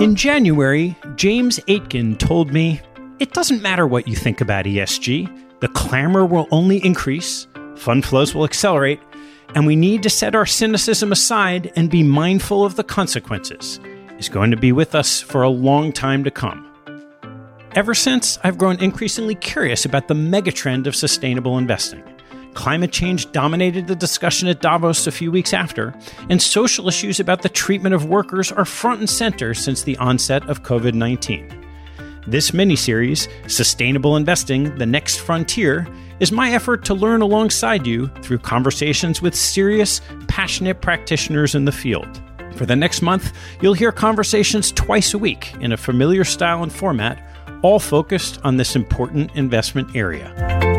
Uh-huh. In January, James Aitken told me, It doesn't matter what you think about ESG, the clamor will only increase, fund flows will accelerate, and we need to set our cynicism aside and be mindful of the consequences, is going to be with us for a long time to come. Ever since, I've grown increasingly curious about the megatrend of sustainable investing. Climate change dominated the discussion at Davos a few weeks after, and social issues about the treatment of workers are front and center since the onset of COVID 19. This mini-series, Sustainable Investing: The Next Frontier, is my effort to learn alongside you through conversations with serious, passionate practitioners in the field. For the next month, you'll hear conversations twice a week in a familiar style and format, all focused on this important investment area.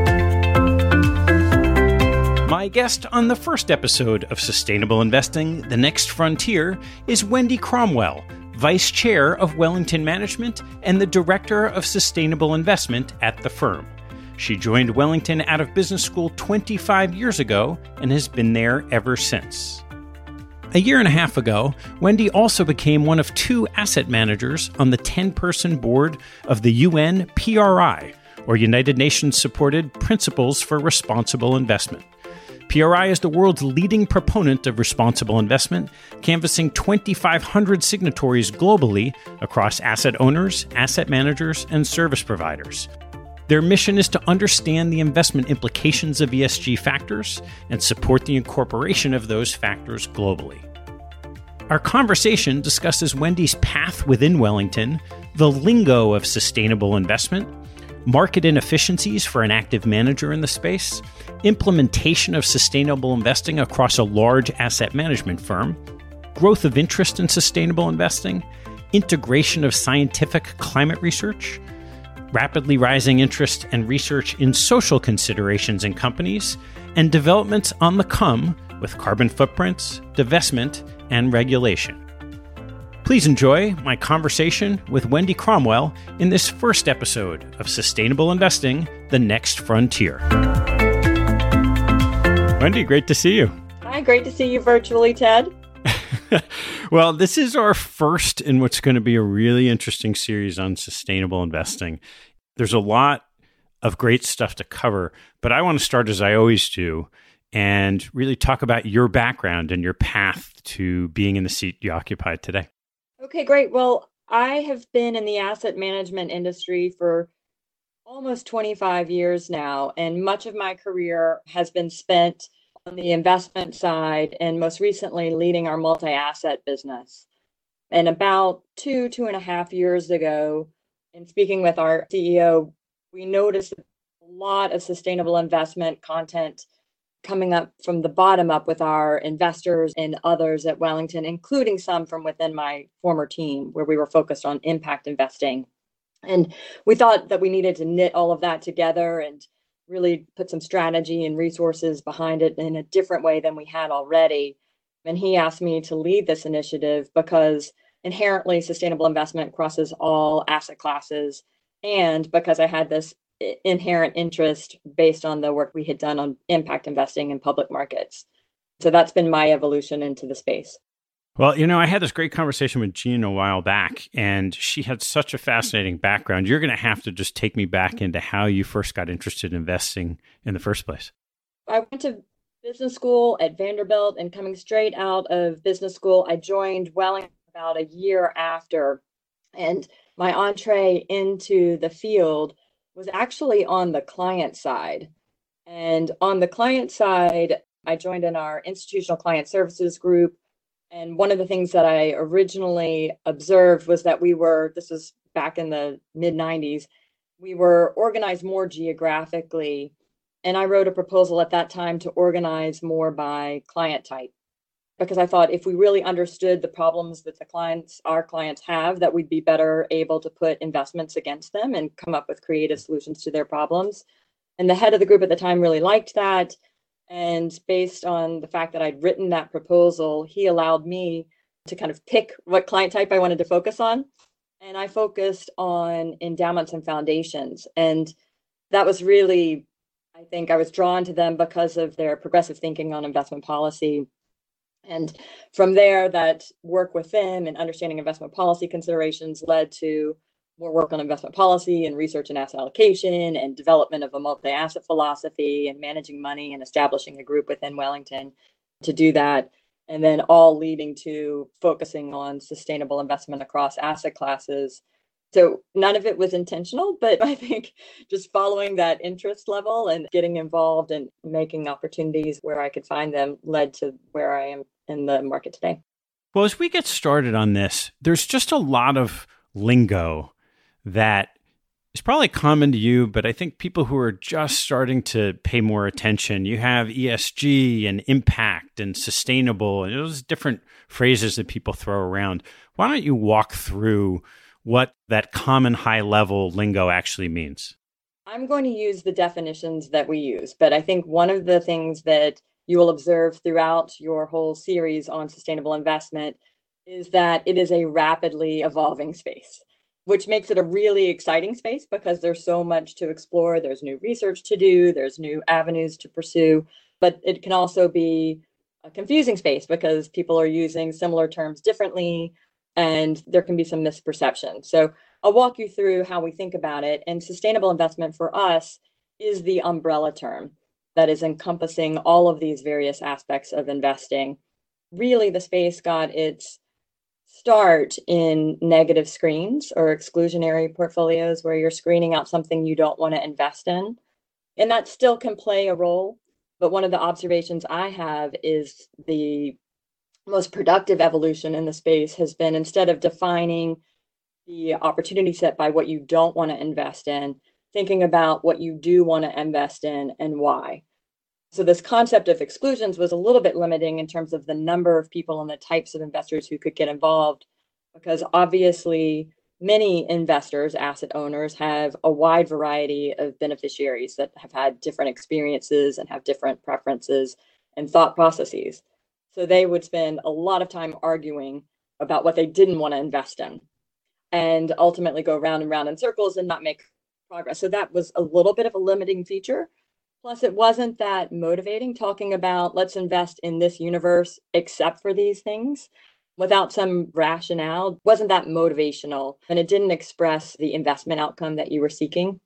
My guest on the first episode of Sustainable Investing The Next Frontier is Wendy Cromwell, Vice Chair of Wellington Management and the Director of Sustainable Investment at the firm. She joined Wellington out of business school 25 years ago and has been there ever since. A year and a half ago, Wendy also became one of two asset managers on the 10 person board of the UN PRI, or United Nations supported Principles for Responsible Investment. PRI is the world's leading proponent of responsible investment, canvassing 2,500 signatories globally across asset owners, asset managers, and service providers. Their mission is to understand the investment implications of ESG factors and support the incorporation of those factors globally. Our conversation discusses Wendy's path within Wellington, the lingo of sustainable investment, market inefficiencies for an active manager in the space, implementation of sustainable investing across a large asset management firm, growth of interest in sustainable investing, integration of scientific climate research, rapidly rising interest and research in social considerations in companies, and developments on the come with carbon footprints, divestment, and regulation. Please enjoy my conversation with Wendy Cromwell in this first episode of Sustainable Investing The Next Frontier. Wendy, great to see you. Hi, great to see you virtually, Ted. well, this is our first in what's going to be a really interesting series on sustainable investing. There's a lot of great stuff to cover, but I want to start as I always do and really talk about your background and your path to being in the seat you occupy today. Okay, great. Well, I have been in the asset management industry for almost 25 years now, and much of my career has been spent on the investment side and most recently leading our multi asset business. And about two, two and a half years ago, in speaking with our CEO, we noticed a lot of sustainable investment content coming up from the bottom up with our investors and others at Wellington, including some from within my former team, where we were focused on impact investing. And we thought that we needed to knit all of that together and really put some strategy and resources behind it in a different way than we had already. And he asked me to lead this initiative because inherently sustainable investment crosses all asset classes and because I had this inherent interest based on the work we had done on impact investing in public markets. So that's been my evolution into the space. Well, you know, I had this great conversation with Jean a while back, and she had such a fascinating background. You're going to have to just take me back into how you first got interested in investing in the first place. I went to business school at Vanderbilt, and coming straight out of business school, I joined Welling about a year after. And my entree into the field was actually on the client side. And on the client side, I joined in our institutional client services group. And one of the things that I originally observed was that we were, this was back in the mid 90s, we were organized more geographically. And I wrote a proposal at that time to organize more by client type because I thought if we really understood the problems that the clients, our clients have, that we'd be better able to put investments against them and come up with creative solutions to their problems. And the head of the group at the time really liked that. And based on the fact that I'd written that proposal, he allowed me to kind of pick what client type I wanted to focus on. And I focused on endowments and foundations. And that was really, I think I was drawn to them because of their progressive thinking on investment policy and from there, that work with them and understanding investment policy considerations led to more work on investment policy and research and asset allocation and development of a multi asset philosophy and managing money and establishing a group within Wellington to do that. And then all leading to focusing on sustainable investment across asset classes. So none of it was intentional, but I think just following that interest level and getting involved and making opportunities where I could find them led to where I am in the market today. Well, as we get started on this, there's just a lot of lingo that is probably common to you, but I think people who are just starting to pay more attention, you have ESG and impact and sustainable, and those different phrases that people throw around. Why don't you walk through what that common high level lingo actually means? I'm going to use the definitions that we use, but I think one of the things that you will observe throughout your whole series on sustainable investment is that it is a rapidly evolving space, which makes it a really exciting space because there's so much to explore. There's new research to do, there's new avenues to pursue, but it can also be a confusing space because people are using similar terms differently and there can be some misperception. So I'll walk you through how we think about it. And sustainable investment for us is the umbrella term that is encompassing all of these various aspects of investing. Really, the space got its start in negative screens or exclusionary portfolios where you're screening out something you don't want to invest in. And that still can play a role. But one of the observations I have is the most productive evolution in the space has been instead of defining the opportunity set by what you don't want to invest in, thinking about what you do want to invest in and why. So this concept of exclusions was a little bit limiting in terms of the number of people and the types of investors who could get involved, because obviously many investors, asset owners, have a wide variety of beneficiaries that have had different experiences and have different preferences and thought processes. So they would spend a lot of time arguing about what they didn't want to invest in and ultimately go round and round in circles and not make progress. So that was a little bit of a limiting feature. Plus, it wasn't that motivating talking about let's invest in this universe except for these things without some rationale wasn't that motivational and it didn't express the investment outcome that you were seeking.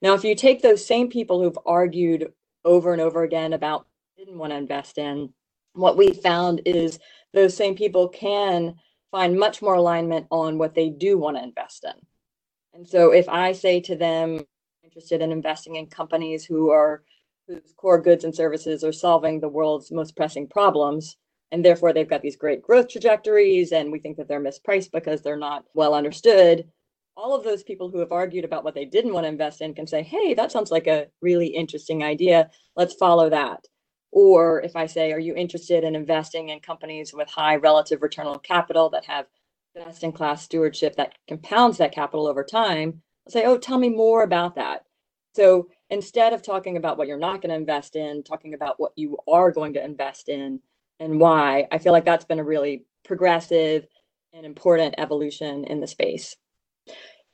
Now, if you take those same people who've argued over and over again about didn't want to invest in, what we found is those same people can find much more alignment on what they do want to invest in. And so if I say to them, interested in investing in companies who are whose core goods and services are solving the world's most pressing problems, and therefore they've got these great growth trajectories, and we think that they're mispriced because they're not well understood. All of those people who have argued about what they didn't want to invest in can say, hey, that sounds like a really interesting idea. Let's follow that. Or if I say, are you interested in investing in companies with high relative return on capital that have best in class stewardship that compounds that capital over time? I'll say, oh, tell me more about that. So instead of talking about what you're not going to invest in, talking about what you are going to invest in and why, I feel like that's been a really progressive and important evolution in the space.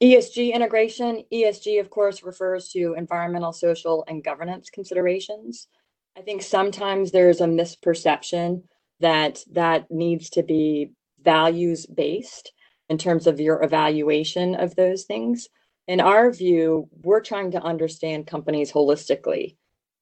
ESG integration. ESG, of course, refers to environmental, social, and governance considerations. I think sometimes there's a misperception that that needs to be values based in terms of your evaluation of those things. In our view, we're trying to understand companies holistically.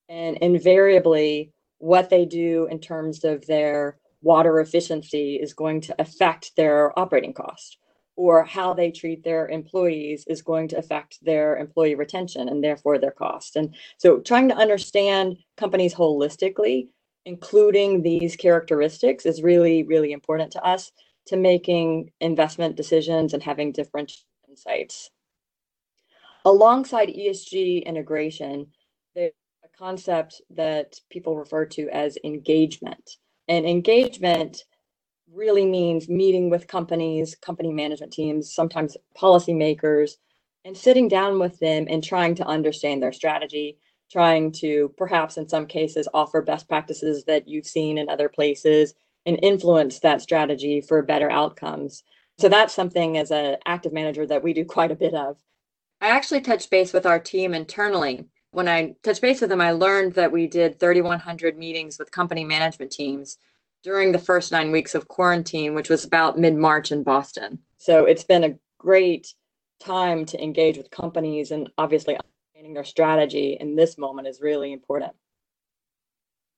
And invariably, what they do in terms of their water efficiency is going to affect their operating cost or how they treat their employees is going to affect their employee retention and therefore their cost. And so trying to understand companies holistically, including these characteristics, is really, really important to us to making investment decisions and having different insights. Alongside ESG integration, there's a concept that people refer to as engagement. And engagement really means meeting with companies, company management teams, sometimes policymakers, and sitting down with them and trying to understand their strategy, trying to perhaps in some cases offer best practices that you've seen in other places and influence that strategy for better outcomes. So that's something as an active manager that we do quite a bit of. I actually touched base with our team internally. When I touched base with them, I learned that we did 3,100 meetings with company management teams during the first nine weeks of quarantine, which was about mid March in Boston. So it's been a great time to engage with companies and obviously understanding their strategy in this moment is really important.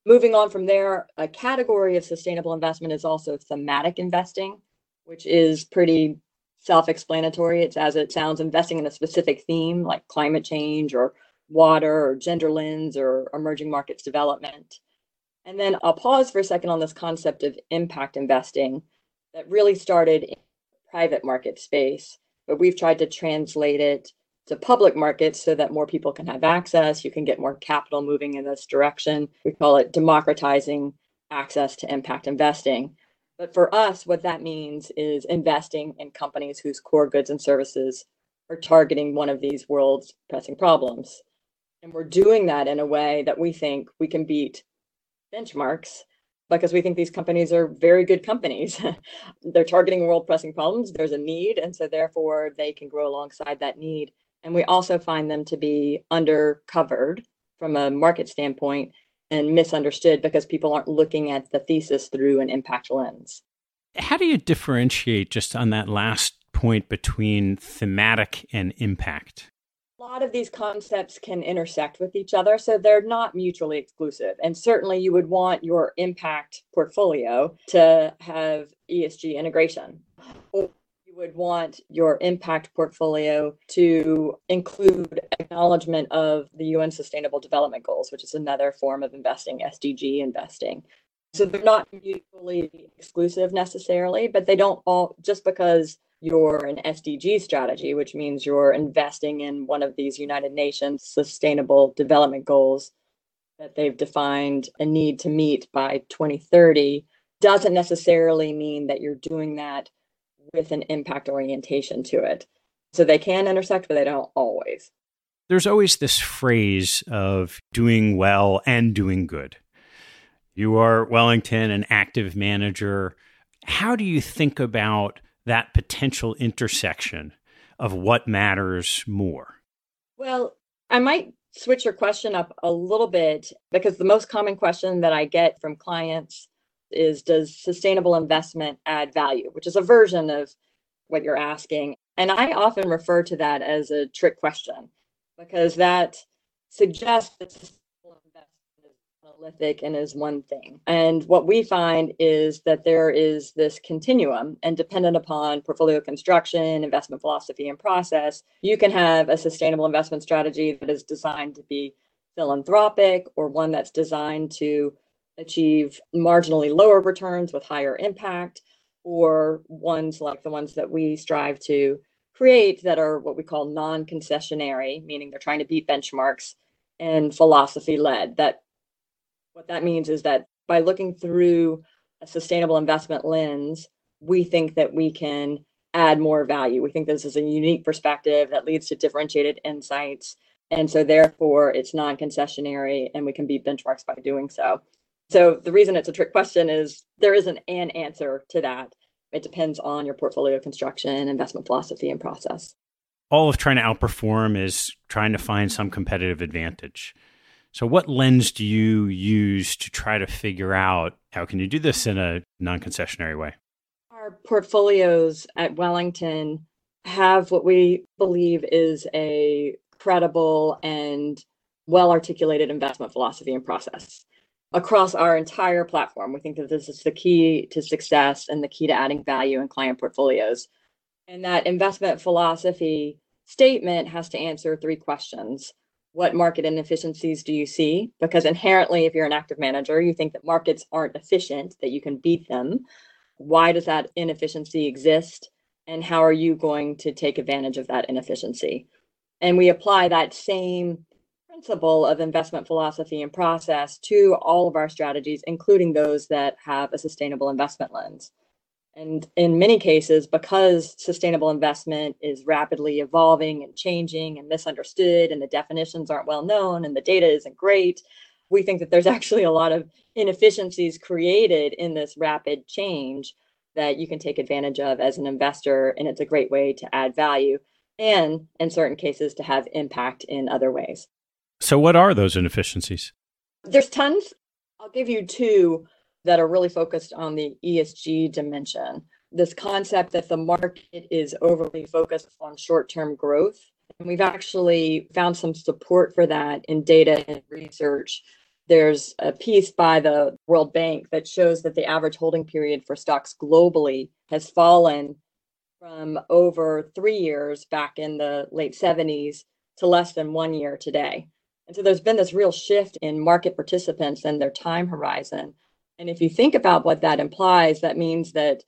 Moving on from there, a category of sustainable investment is also thematic investing, which is pretty self explanatory. It's as it sounds, investing in a specific theme like climate change or water or gender lens or emerging markets development. And then I'll pause for a second on this concept of impact investing that really started in private market space, but we've tried to translate it to public markets so that more people can have access. You can get more capital moving in this direction. We call it democratizing access to impact investing. But for us, what that means is investing in companies whose core goods and services are targeting one of these world's pressing problems. And we're doing that in a way that we think we can beat benchmarks because we think these companies are very good companies. They're targeting world pressing problems. There's a need. And so therefore they can grow alongside that need. And we also find them to be undercovered from a market standpoint and misunderstood because people aren't looking at the thesis through an impact lens. How do you differentiate just on that last point between thematic and impact? a lot of these concepts can intersect with each other, so they're not mutually exclusive. And certainly, you would want your impact portfolio to have ESG integration. Would want your impact portfolio to include acknowledgement of the UN Sustainable Development Goals, which is another form of investing, SDG investing. So they're not mutually exclusive necessarily, but they don't all just because you're an SDG strategy, which means you're investing in one of these United Nations sustainable development goals that they've defined a need to meet by 2030, doesn't necessarily mean that you're doing that with an impact orientation to it. So they can intersect, but they don't always. There's always this phrase of doing well and doing good. You are Wellington, an active manager. How do you think about that potential intersection of what matters more? Well, I might switch your question up a little bit because the most common question that I get from clients is Does sustainable investment add value? Which is a version of what you're asking. And I often refer to that as a trick question because that suggests that sustainable investment is monolithic and is one thing. And what we find is that there is this continuum, and dependent upon portfolio construction, investment philosophy, and process, you can have a sustainable investment strategy that is designed to be philanthropic or one that's designed to achieve marginally lower returns with higher impact, or ones like the ones that we strive to create that are what we call non concessionary, meaning they're trying to beat benchmarks and philosophy led that what that means is that by looking through a sustainable investment lens, we think that we can add more value. We think this is a unique perspective that leads to differentiated insights. And so, therefore, it's non concessionary and we can beat benchmarks by doing so. So, the reason it's a trick question is there isn't an answer to that. It depends on your portfolio construction, investment philosophy, and process. All of trying to outperform is trying to find some competitive advantage. So, what lens do you use to try to figure out how can you do this in a non-concessionary way? Our portfolios at Wellington have what we believe is a credible and well articulated investment philosophy and process across our entire platform. We think that this is the key to success and the key to adding value in client portfolios. And that investment philosophy statement has to answer three questions what market inefficiencies do you see? Because inherently, if you're an active manager, you think that markets aren't efficient, that you can beat them. Why does that inefficiency exist? And how are you going to take advantage of that inefficiency? And we apply that same principle of investment philosophy and process to all of our strategies, including those that have a sustainable investment lens. And in many cases, because sustainable investment is rapidly evolving and changing and misunderstood, and the definitions aren't well known and the data isn't great, we think that there's actually a lot of inefficiencies created in this rapid change that you can take advantage of as an investor. And it's a great way to add value and, in certain cases, to have impact in other ways. So, what are those inefficiencies? There's tons. I'll give you two that are really focused on the ESG dimension. This concept that the market is overly focused on short term growth. And we've actually found some support for that in data and research. There's a piece by the World Bank that shows that the average holding period for stocks globally has fallen from over three years back in the late 70s to less than one year today. And so there's been this real shift in market participants and their time horizon and if you think about what that implies, that means that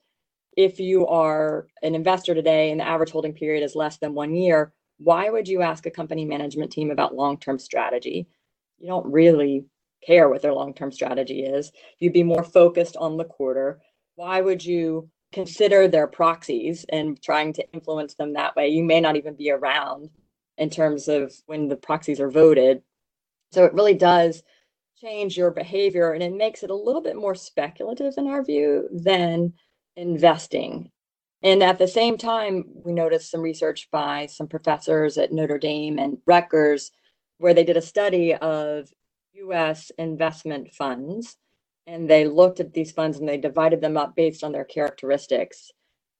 if you are an investor today and the average holding period is less than one year, why would you ask a company management team about long term strategy? You don't really care what their long term strategy is. You'd be more focused on the quarter. Why would you consider their proxies and trying to influence them that way? You may not even be around in terms of when the proxies are voted. So it really does change your behavior and it makes it a little bit more speculative in our view than investing. And at the same time, we noticed some research by some professors at Notre Dame and Rutgers where they did a study of US investment funds and they looked at these funds and they divided them up based on their characteristics.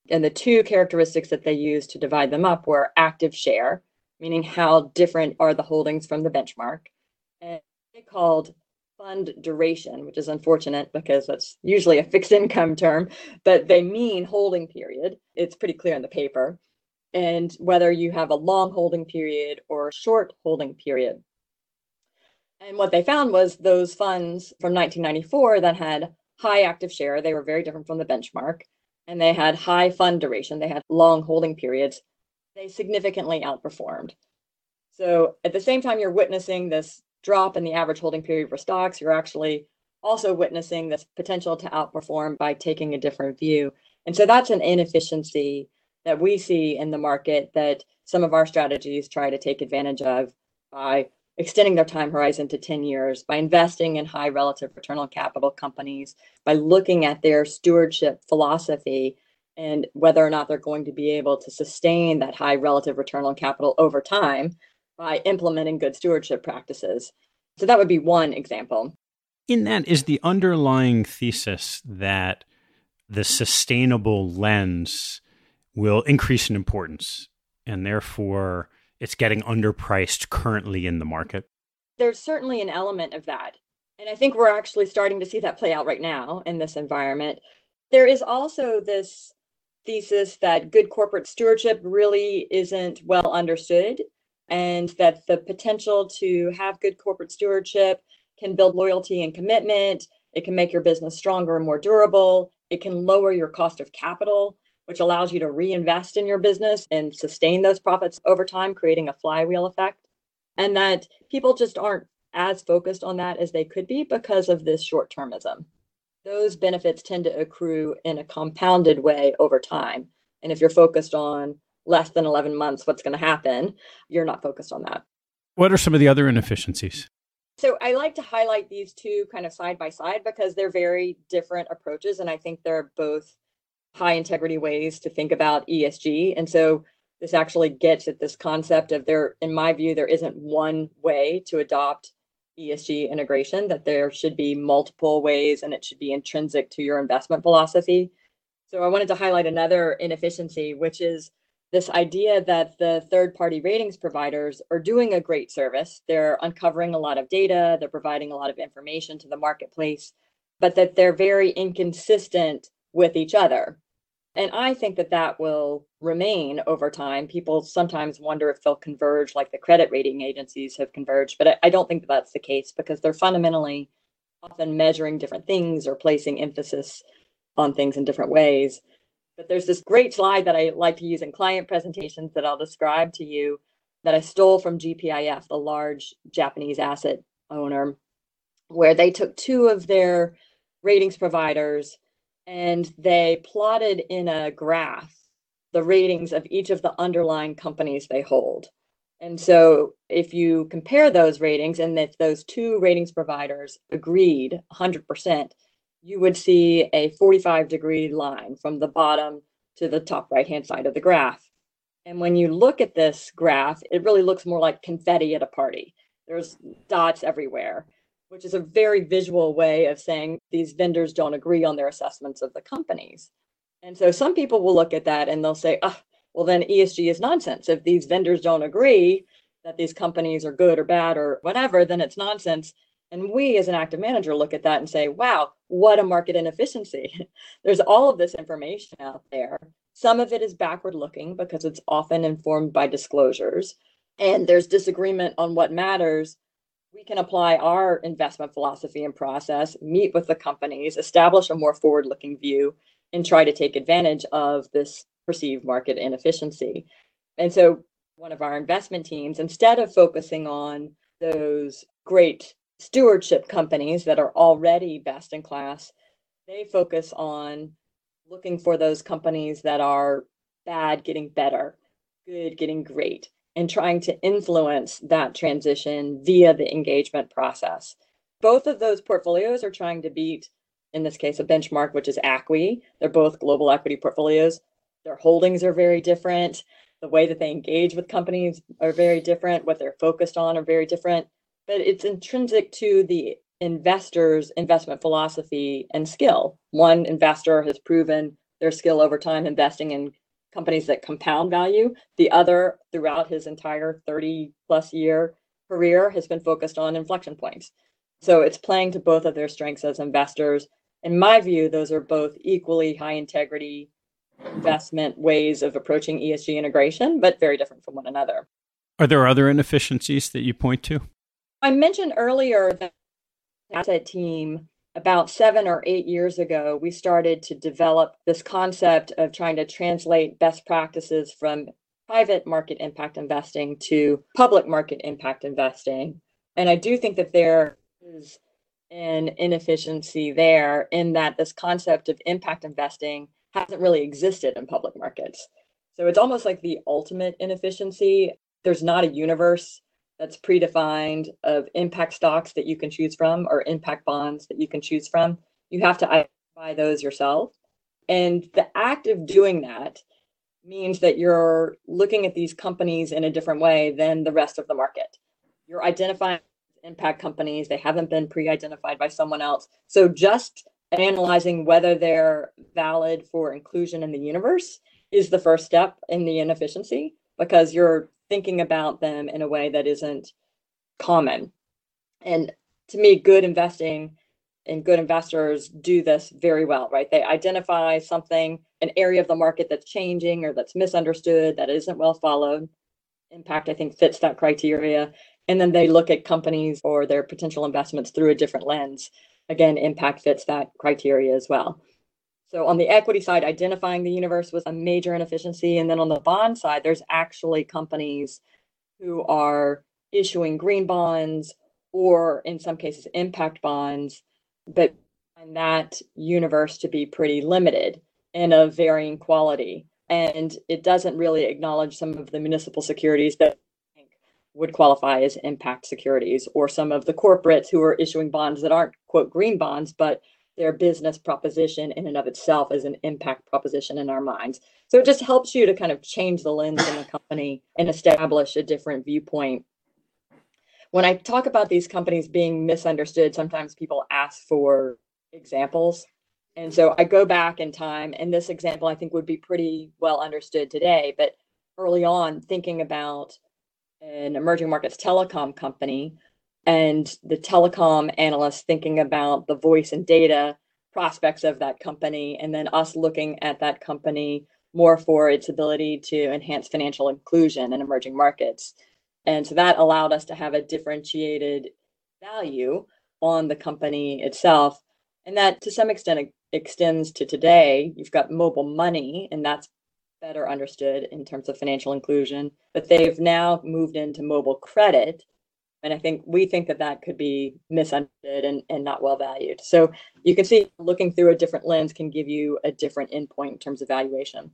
And the two characteristics that they used to divide them up were active share, meaning how different are the holdings from the benchmark, and they called fund duration, which is unfortunate because that's usually a fixed income term, but they mean holding period. It's pretty clear in the paper. And whether you have a long holding period or short holding period. And what they found was those funds from 1994 that had high active share. They were very different from the benchmark. And they had high fund duration. They had long holding periods. They significantly outperformed. So at the same time, you're witnessing this drop in the average holding period for stocks, you're actually also witnessing this potential to outperform by taking a different view. And so that's an inefficiency that we see in the market that some of our strategies try to take advantage of by extending their time horizon to 10 years, by investing in high relative return on capital companies, by looking at their stewardship philosophy and whether or not they're going to be able to sustain that high relative return on capital over time by implementing good stewardship practices. So that would be one example. In that is the underlying thesis that the sustainable lens will increase in importance and therefore it's getting underpriced currently in the market? There's certainly an element of that. And I think we're actually starting to see that play out right now in this environment. There is also this thesis that good corporate stewardship really isn't well understood and that the potential to have good corporate stewardship can build loyalty and commitment. It can make your business stronger and more durable. It can lower your cost of capital, which allows you to reinvest in your business and sustain those profits over time, creating a flywheel effect. And that people just aren't as focused on that as they could be because of this short termism. Those benefits tend to accrue in a compounded way over time. And if you're focused on less than 11 months what's going to happen, you're not focused on that. What are some of the other inefficiencies? So I like to highlight these two kind of side by side because they're very different approaches. And I think they're both high integrity ways to think about ESG. And so this actually gets at this concept of there, in my view, there isn't one way to adopt ESG integration, that there should be multiple ways and it should be intrinsic to your investment philosophy. So I wanted to highlight another inefficiency, which is this idea that the third party ratings providers are doing a great service. They're uncovering a lot of data, they're providing a lot of information to the marketplace, but that they're very inconsistent with each other. And I think that that will remain over time. People sometimes wonder if they'll converge like the credit rating agencies have converged, but I, don't think that that's the case because they're fundamentally often measuring different things or placing emphasis on things in different ways. But there's this great slide that I like to use in client presentations that I'll describe to you that I stole from GPIF, the large Japanese asset owner, where they took two of their ratings providers and they plotted in a graph the ratings of each of the underlying companies they hold. And so if you compare those ratings and if those two ratings providers agreed 100%, you would see a 45 degree line from the bottom to the top right hand side of the graph. And when you look at this graph, it really looks more like confetti at a party. There's dots everywhere, which is a very visual way of saying these vendors don't agree on their assessments of the companies. And so some people will look at that and they'll say, oh, well, then ESG is nonsense. If these vendors don't agree that these companies are good or bad or whatever, then it's nonsense. And we, as an active manager, look at that and say, wow, what a market inefficiency. There's all of this information out there. Some of it is backward looking because it's often informed by disclosures, and there's disagreement on what matters. We can apply our investment philosophy and process, meet with the companies, establish a more forward looking view, and try to take advantage of this perceived market inefficiency. And so, one of our investment teams, instead of focusing on those great stewardship companies that are already best in class, they focus on looking for those companies that are bad getting better, good getting great, and trying to influence that transition via the engagement process. Both of those portfolios are trying to beat, in this case, a benchmark, which is ACWI. They're both global equity portfolios. Their holdings are very different. The way that they engage with companies are very different. What they're focused on are very different but it's intrinsic to the investor's investment philosophy and skill. One investor has proven their skill over time investing in companies that compound value. The other, throughout his entire 30 plus year career, has been focused on inflection points. So it's playing to both of their strengths as investors. In my view, those are both equally high integrity investment ways of approaching ESG integration, but very different from one another. Are there other inefficiencies that you point to? I mentioned earlier that asset team about seven or eight years ago, we started to develop this concept of trying to translate best practices from private market impact investing to public market impact investing. And I do think that there is an inefficiency there in that this concept of impact investing hasn't really existed in public markets. So it's almost like the ultimate inefficiency. There's not a universe that's predefined of impact stocks that you can choose from or impact bonds that you can choose from. You have to identify those yourself. And the act of doing that means that you're looking at these companies in a different way than the rest of the market. You're identifying impact companies, they haven't been pre identified by someone else. So just analyzing whether they're valid for inclusion in the universe is the first step in the inefficiency because you're thinking about them in a way that isn't common. And to me, good investing and good investors do this very well, right? They identify something, an area of the market that's changing or that's misunderstood, that isn't well followed. Impact, I think, fits that criteria. And then they look at companies or their potential investments through a different lens. Again, impact fits that criteria as well. So on the equity side, identifying the universe was a major inefficiency. And then on the bond side, there's actually companies who are issuing green bonds or in some cases impact bonds, but find that universe to be pretty limited and of varying quality. And it doesn't really acknowledge some of the municipal securities that would qualify as impact securities or some of the corporates who are issuing bonds that aren't quote green bonds, but their business proposition in and of itself is an impact proposition in our minds. So it just helps you to kind of change the lens in the company and establish a different viewpoint. When I talk about these companies being misunderstood, sometimes people ask for examples. And so I go back in time, and this example I think would be pretty well understood today. But early on, thinking about an emerging markets telecom company and the telecom analyst thinking about the voice and data prospects of that company, and then us looking at that company more for its ability to enhance financial inclusion in emerging markets. And so that allowed us to have a differentiated value on the company itself. And that to some extent extends to today. You've got mobile money, and that's better understood in terms of financial inclusion. But they've now moved into mobile credit, and I think we think that that could be misunderstood and, and not well valued. So you can see looking through a different lens can give you a different endpoint in terms of valuation.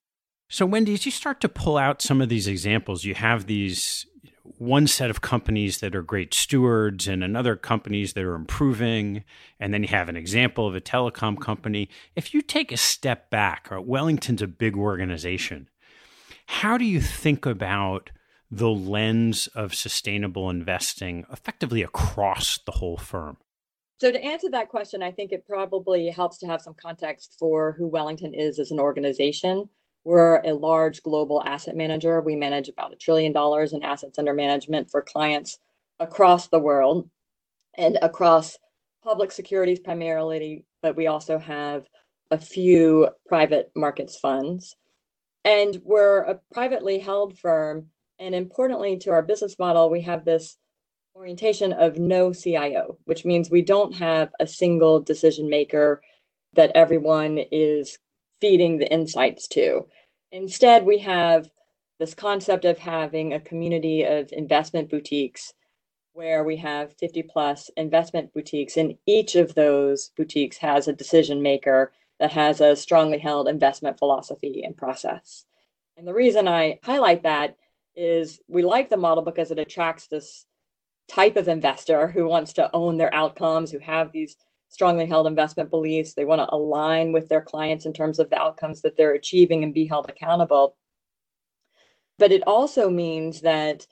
So, Wendy, as you start to pull out some of these examples, you have these one set of companies that are great stewards and another companies that are improving and then you have an example of a telecom company if you take a step back right, wellington's a big organization how do you think about the lens of sustainable investing effectively across the whole firm? So, to answer that question, I think it probably helps to have some context for who Wellington is as an organization. We're a large global asset manager. We manage about a trillion dollars in assets under management for clients across the world and across public securities primarily, but we also have a few private markets funds. And we're a privately held firm and importantly to our business model, we have this orientation of no CIO, which means we don't have a single decision maker that everyone is feeding the insights to. Instead, we have this concept of having a community of investment boutiques where we have 50 plus investment boutiques, and each of those boutiques has a decision maker that has a strongly held investment philosophy and process. And the reason I highlight that is we like the model because it attracts this type of investor who wants to own their outcomes, who have these strongly held investment beliefs. They want to align with their clients in terms of the outcomes that they're achieving and be held accountable. But it also means that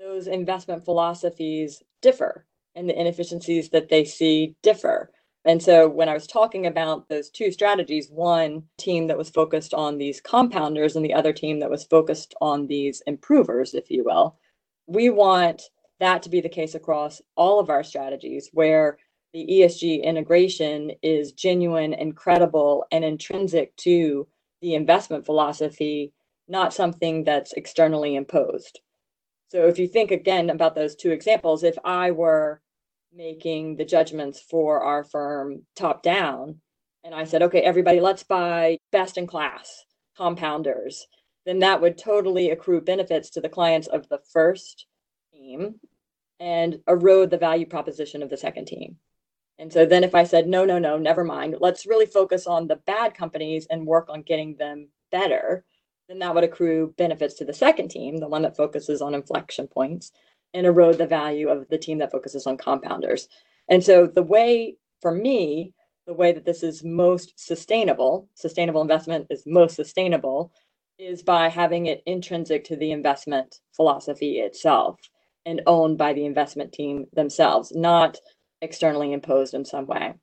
those investment philosophies differ and the inefficiencies that they see differ. And so when I was talking about those two strategies, one team that was focused on these compounders and the other team that was focused on these improvers, if you will, we want that to be the case across all of our strategies where the ESG integration is genuine and credible and intrinsic to the investment philosophy, not something that's externally imposed. So if you think again about those two examples, if I were making the judgments for our firm top down. And I said, okay, everybody, let's buy best in class compounders. Then that would totally accrue benefits to the clients of the first team and erode the value proposition of the second team. And so then if I said, no, no, no, never mind, let's really focus on the bad companies and work on getting them better, then that would accrue benefits to the second team, the one that focuses on inflection points, and erode the value of the team that focuses on compounders. And so the way, for me, the way that this is most sustainable, sustainable investment is most sustainable, is by having it intrinsic to the investment philosophy itself and owned by the investment team themselves, not externally imposed in some way.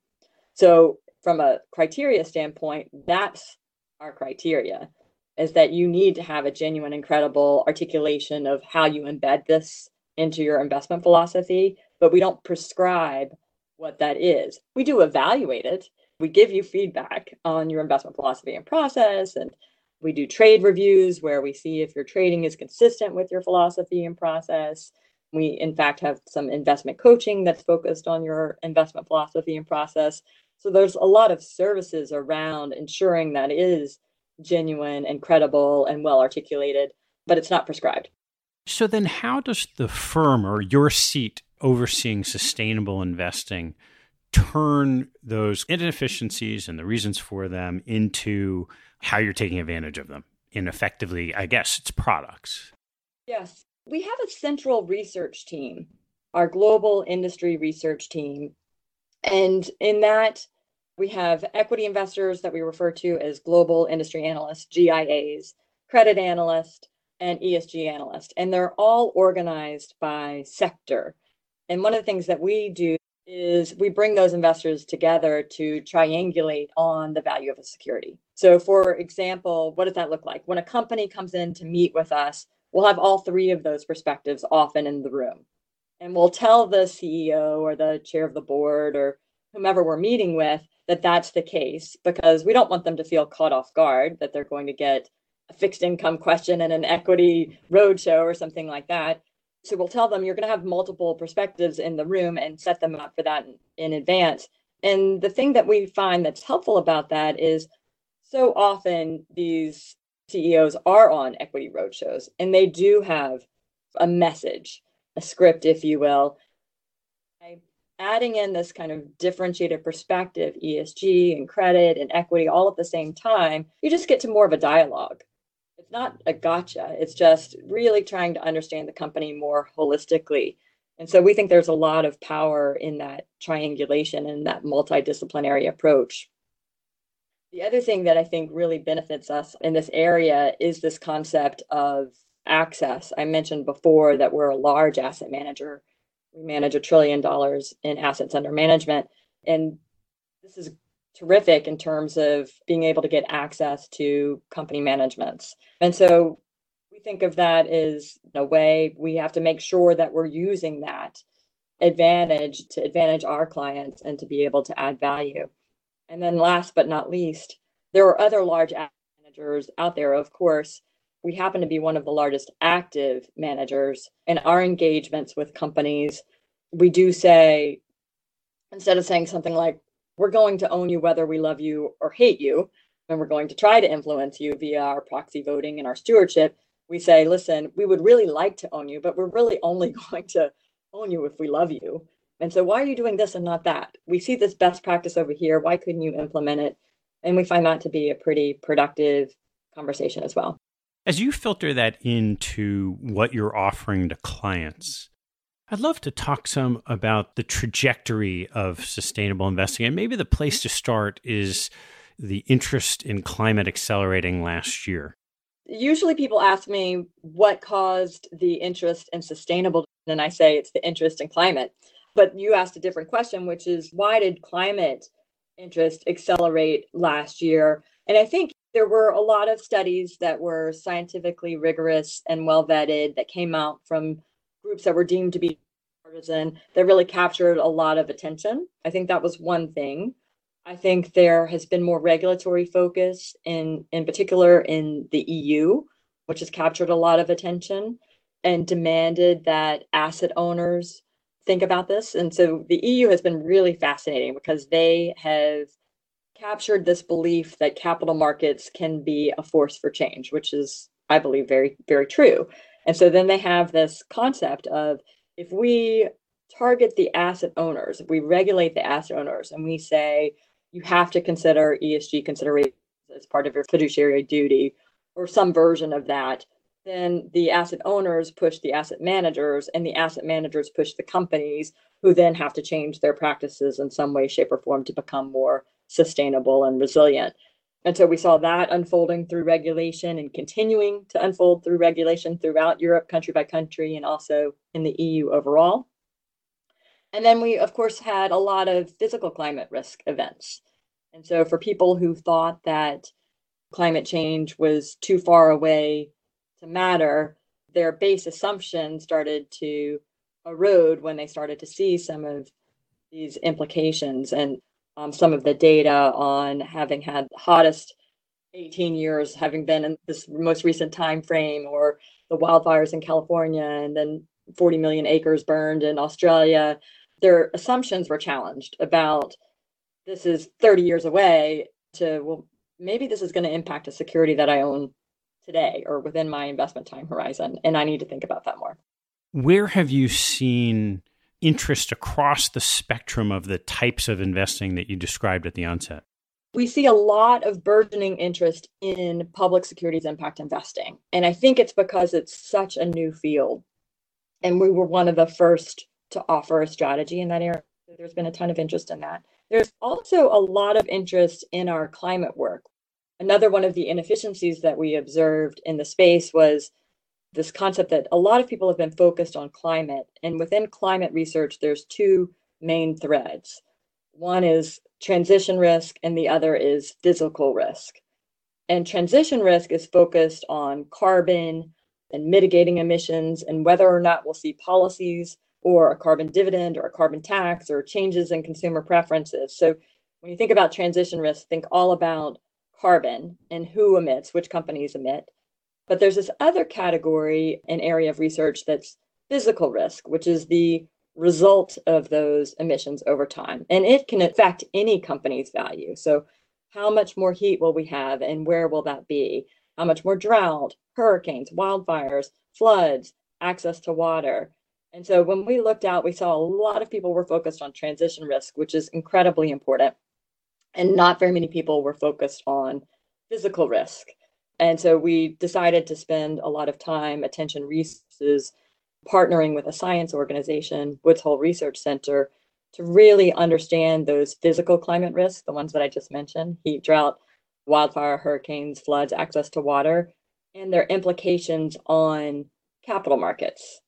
So, from a criteria standpoint, that's our criteria is that you need to have a genuine, incredible articulation of how you embed this into your investment philosophy, but we don't prescribe what that is. We do evaluate it. We give you feedback on your investment philosophy and process, and we do trade reviews where we see if your trading is consistent with your philosophy and process. We, in fact, have some investment coaching that's focused on your investment philosophy and process. So there's a lot of services around ensuring that is genuine and credible and well articulated, but it's not prescribed. So then, how does the firm or your seat overseeing sustainable investing turn those inefficiencies and the reasons for them into how you're taking advantage of them in effectively, I guess, it's products? Yes. We have a central research team, our global industry research team. And in that, we have equity investors that we refer to as global industry analysts, GIAs, credit analysts, and ESG analyst. And they're all organized by sector. And one of the things that we do is we bring those investors together to triangulate on the value of a security. So, for example, what does that look like? When a company comes in to meet with us, we'll have all three of those perspectives often in the room. And we'll tell the CEO or the chair of the board or whomever we're meeting with that that's the case because we don't want them to feel caught off guard that they're going to get fixed income question and an equity roadshow or something like that. So we'll tell them you're going to have multiple perspectives in the room and set them up for that in, advance. And the thing that we find that's helpful about that is so often these CEOs are on equity roadshows and they do have a message, a script, if you will. Adding in this kind of differentiated perspective, ESG and credit and equity all at the same time, you just get to more of a dialogue. Not a gotcha, it's just really trying to understand the company more holistically. And so we think there's a lot of power in that triangulation and that multidisciplinary approach. The other thing that I think really benefits us in this area is this concept of access. I mentioned before that we're a large asset manager. We manage a trillion dollars in assets under management. And this is terrific in terms of being able to get access to company managements. And so we think of that as a way we have to make sure that we're using that advantage to advantage our clients and to be able to add value. And then last but not least, there are other large managers out there, of course. We happen to be one of the largest active managers in our engagements with companies. We do say, instead of saying something like, we're going to own you whether we love you or hate you, and we're going to try to influence you via our proxy voting and our stewardship, we say, listen, we would really like to own you, but we're really only going to own you if we love you. And so, why are you doing this and not that? We see this best practice over here. Why couldn't you implement it? And we find that to be a pretty productive conversation as well. As you filter that into what you're offering to clients, I'd love to talk some about the trajectory of sustainable investing. And maybe the place to start is the interest in climate accelerating last year. Usually people ask me what caused the interest in sustainable, and I say it's the interest in climate. But you asked a different question, which is why did climate interest accelerate last year? And I think there were a lot of studies that were scientifically rigorous and well vetted that came out from groups that were deemed to be partisan that really captured a lot of attention. I think that was one thing. I think there has been more regulatory focus in in particular in the EU, which has captured a lot of attention and demanded that asset owners think about this. And so the EU has been really fascinating because they have captured this belief that capital markets can be a force for change, which is, I believe, very, very true. And so then they have this concept of if we target the asset owners, if we regulate the asset owners and we say you have to consider ESG considerations as part of your fiduciary duty or some version of that, then the asset owners push the asset managers and the asset managers push the companies who then have to change their practices in some way shape or form to become more sustainable and resilient and so we saw that unfolding through regulation and continuing to unfold through regulation throughout europe country by country and also in the eu overall. And then we of course had a lot of physical climate risk events. And so for people who thought that climate change was too far away to matter, their base assumption started to erode when they started to see some of these implications. And um, some of the data on having had the hottest 18 years having been in this most recent time frame or the wildfires in california and then 40 million acres burned in australia their assumptions were challenged about this is 30 years away to well maybe this is going to impact a security that i own today or within my investment time horizon. And I need to think about that more. Where have you seen interest across the spectrum of the types of investing that you described at the onset? We see a lot of burgeoning interest in public securities impact investing. And I think it's because it's such a new field. And we were one of the first to offer a strategy in that area. There's been a ton of interest in that. There's also a lot of interest in our climate work. Another one of the inefficiencies that we observed in the space was this concept that a lot of people have been focused on climate. And within climate research, there's two main threads. One is transition risk, and the other is physical risk. And transition risk is focused on carbon and mitigating emissions and whether or not we'll see policies or a carbon dividend or a carbon tax or changes in consumer preferences. So when you think about transition risk, think all about carbon and who emits, which companies emit. But there's this other category, an area of research that's physical risk, which is the result of those emissions over time. And it can affect any company's value. So, how much more heat will we have and where will that be? How much more drought, hurricanes, wildfires, floods, access to water? And so, when we looked out, we saw a lot of people were focused on transition risk, which is incredibly important and not very many people were focused on physical risk. And so we decided to spend a lot of time, attention, resources partnering with a science organization, Woods Hole Research Center, to really understand those physical climate risks, the ones that I just mentioned heat, drought, wildfire, hurricanes, floods, access to water, and their implications on capital markets.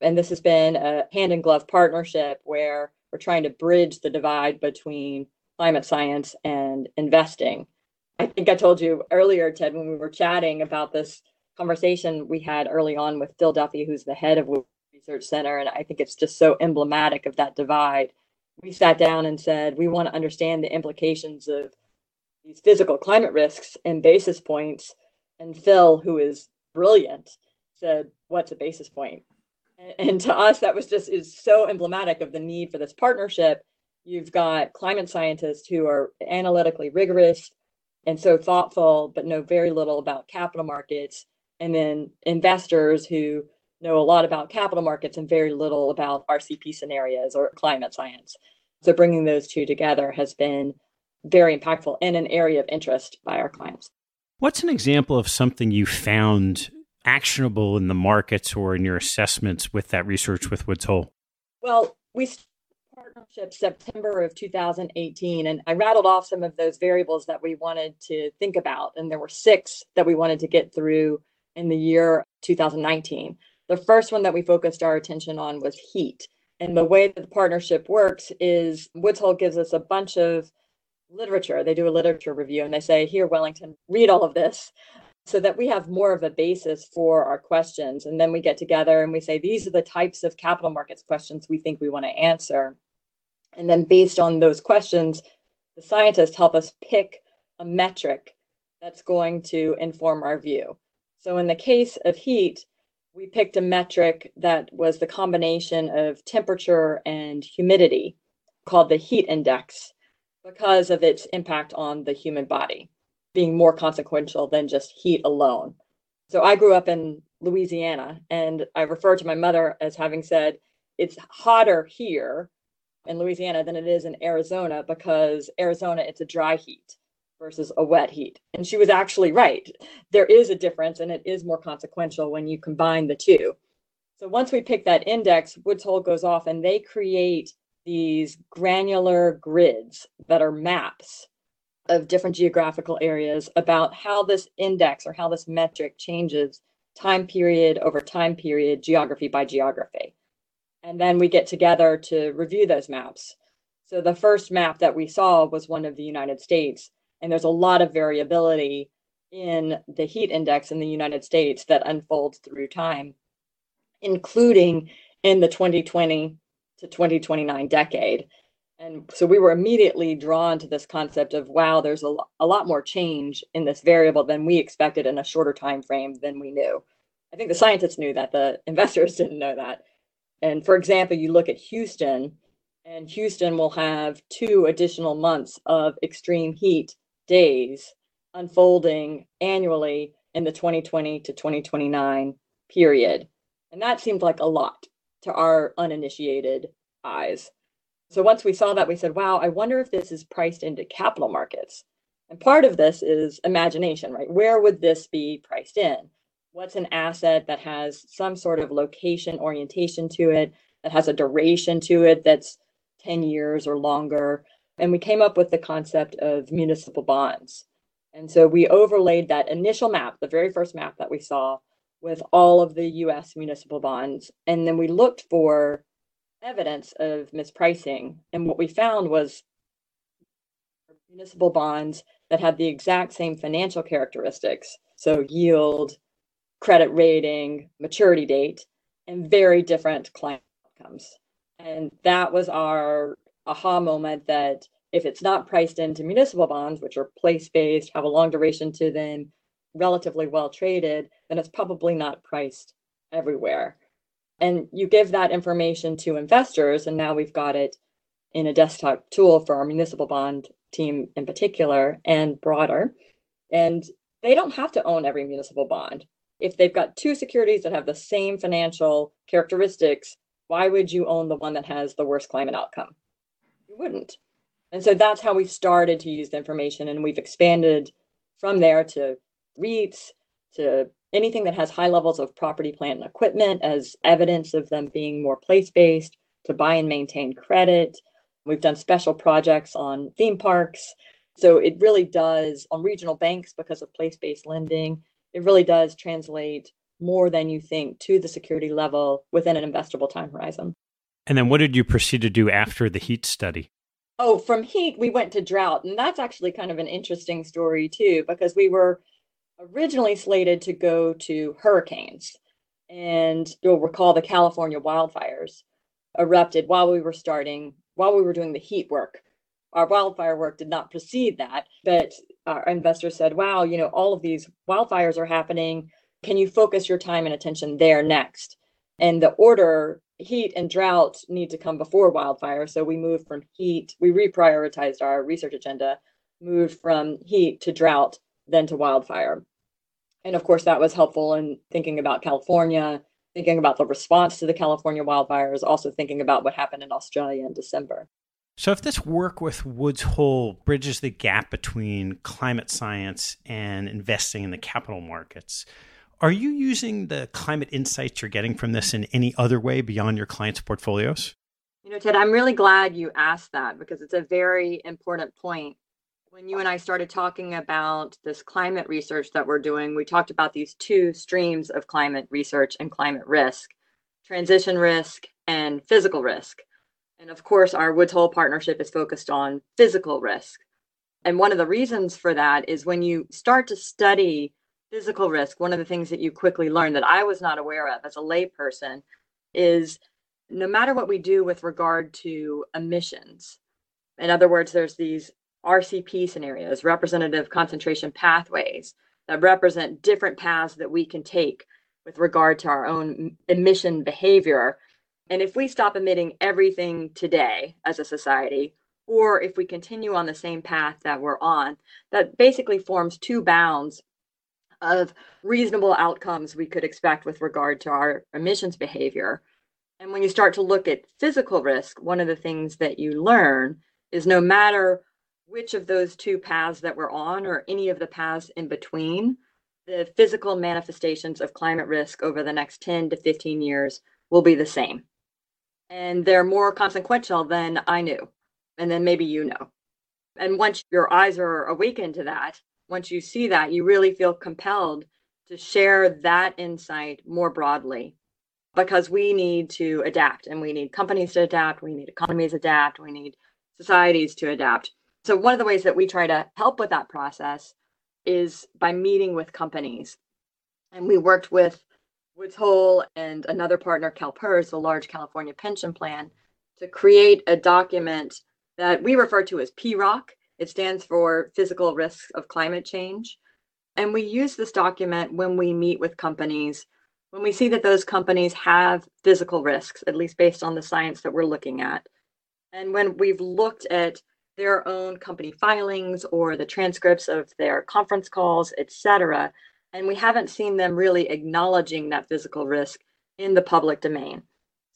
And this has been a hand in glove partnership where we're trying to bridge the divide between climate science and investing. I think I told you earlier, Ted, when we were chatting about this conversation we had early on with Phil Duffy, who's the head of Research Center, and I think it's just so emblematic of that divide. We sat down and said we want to understand the implications of these physical climate risks and basis points. And Phil, who is brilliant, said, "What's a basis point?" And to us, that was just is so emblematic of the need for this partnership You've got climate scientists who are analytically rigorous and so thoughtful, but know very little about capital markets. And then investors who know a lot about capital markets and very little about RCP scenarios or climate science. So bringing those two together has been very impactful and an area of interest by our clients. What's an example of something you found actionable in the markets or in your assessments with that research with Woods Hole? Well, we partnership September of 2018, and I rattled off some of those variables that we wanted to think about, and there were six that we wanted to get through in the year 2019. The first one that we focused our attention on was heat. And the way that the partnership works is Woods Hole gives us a bunch of literature. They do a literature review and they say, Here, Wellington, read all of this so that we have more of a basis for our questions. And then we get together and we say, These are the types of capital markets questions we think we want to answer. And then based on those questions, the scientists help us pick a metric that's going to inform our view. So in the case of heat, we picked a metric that was the combination of temperature and humidity called the heat index because of its impact on the human body being more consequential than just heat alone. So I grew up in Louisiana and I refer to my mother as having said it's hotter here in Louisiana than it is in Arizona because Arizona it's a dry heat versus a wet heat. And she was actually right. There is a difference and it is more consequential when you combine the two. So once we pick that index, Woods Hole goes off and they create these granular grids that are maps of different geographical areas about how this index or how this metric changes time period over time period, geography by geography. And then we get together to review those maps. So the first map that we saw was one of the United States and there's a lot of variability in the heat index in the United States that unfolds through time, including in the 2020 to 2029 decade. And so we were immediately drawn to this concept of wow, there's a, a lot more change in this variable than we expected in a shorter time frame than we knew. I think the scientists knew that, the investors didn't know that. And for example, you look at Houston, and Houston will have two additional months of extreme heat days unfolding annually in the 2020 to 2029 period. And that seemed like a lot to our uninitiated eyes. So once we saw that, we said, wow, I wonder if this is priced into capital markets. And part of this is imagination, right? Where would this be priced in? What's an asset that has some sort of location orientation to it, that has a duration to it that's 10 years or longer? And we came up with the concept of municipal bonds. And so we overlaid that initial map, the very first map that we saw, with all of the US municipal bonds. And then we looked for evidence of mispricing. And what we found was municipal bonds that had the exact same financial characteristics. So yield, credit rating, maturity date, and very different client outcomes. And that was our aha moment that if it's not priced into municipal bonds, which are place based, have a long duration to them, relatively well traded, then it's probably not priced everywhere. And you give that information to investors, and now we've got it in a desktop tool for our municipal bond team in particular and broader. And they don't have to own every municipal bond. If they've got two securities that have the same financial characteristics, why would you own the one that has the worst climate outcome? You wouldn't. And so that's how we started to use the information, and we've expanded from there to REITs, to anything that has high levels of property, plant, and equipment as evidence of them being more place based, to buy and maintain credit. We've done special projects on theme parks. So it really does on regional banks because of place based lending, it really does translate more than you think to the security level within an investable time horizon. And then what did you proceed to do after the heat study? Oh, from heat, we went to drought. And that's actually kind of an interesting story, too, because we were originally slated to go to hurricanes. And you'll recall the California wildfires erupted while we were starting, while we were doing the heat work. Our wildfire work did not precede that, but our investors said, wow, you know, all of these wildfires are happening. Can you focus your time and attention there next? And the order heat and drought need to come before wildfire. So we moved from heat, we reprioritized our research agenda, moved from heat to drought, then to wildfire. And of course, that was helpful in thinking about California, thinking about the response to the California wildfires, also thinking about what happened in Australia in December. So, if this work with Woods Hole bridges the gap between climate science and investing in the capital markets, are you using the climate insights you're getting from this in any other way beyond your clients' portfolios? You know, Ted, I'm really glad you asked that because it's a very important point. When you and I started talking about this climate research that we're doing, we talked about these two streams of climate research and climate risk transition risk and physical risk. And of course, our Woods Hole partnership is focused on physical risk. And one of the reasons for that is when you start to study physical risk, one of the things that you quickly learn that I was not aware of as a layperson is no matter what we do with regard to emissions, in other words, there's these RCP scenarios, representative concentration pathways, that represent different paths that we can take with regard to our own emission behavior. And if we stop emitting everything today as a society, or if we continue on the same path that we're on, that basically forms two bounds of reasonable outcomes we could expect with regard to our emissions behavior. And when you start to look at physical risk, one of the things that you learn is no matter which of those two paths that we're on or any of the paths in between, the physical manifestations of climate risk over the next 10 to 15 years will be the same. And they're more consequential than I knew. And then maybe you know. And once your eyes are awakened to that, once you see that, you really feel compelled to share that insight more broadly because we need to adapt and we need companies to adapt, we need economies to adapt, we need societies to adapt. So, one of the ways that we try to help with that process is by meeting with companies. And we worked with Woods Hole and another partner, CalPERS, the large California pension plan, to create a document that we refer to as PROC. It stands for Physical Risks of Climate Change. And we use this document when we meet with companies, when we see that those companies have physical risks, at least based on the science that we're looking at. And when we've looked at their own company filings or the transcripts of their conference calls, et cetera, and we haven't seen them really acknowledging that physical risk in the public domain.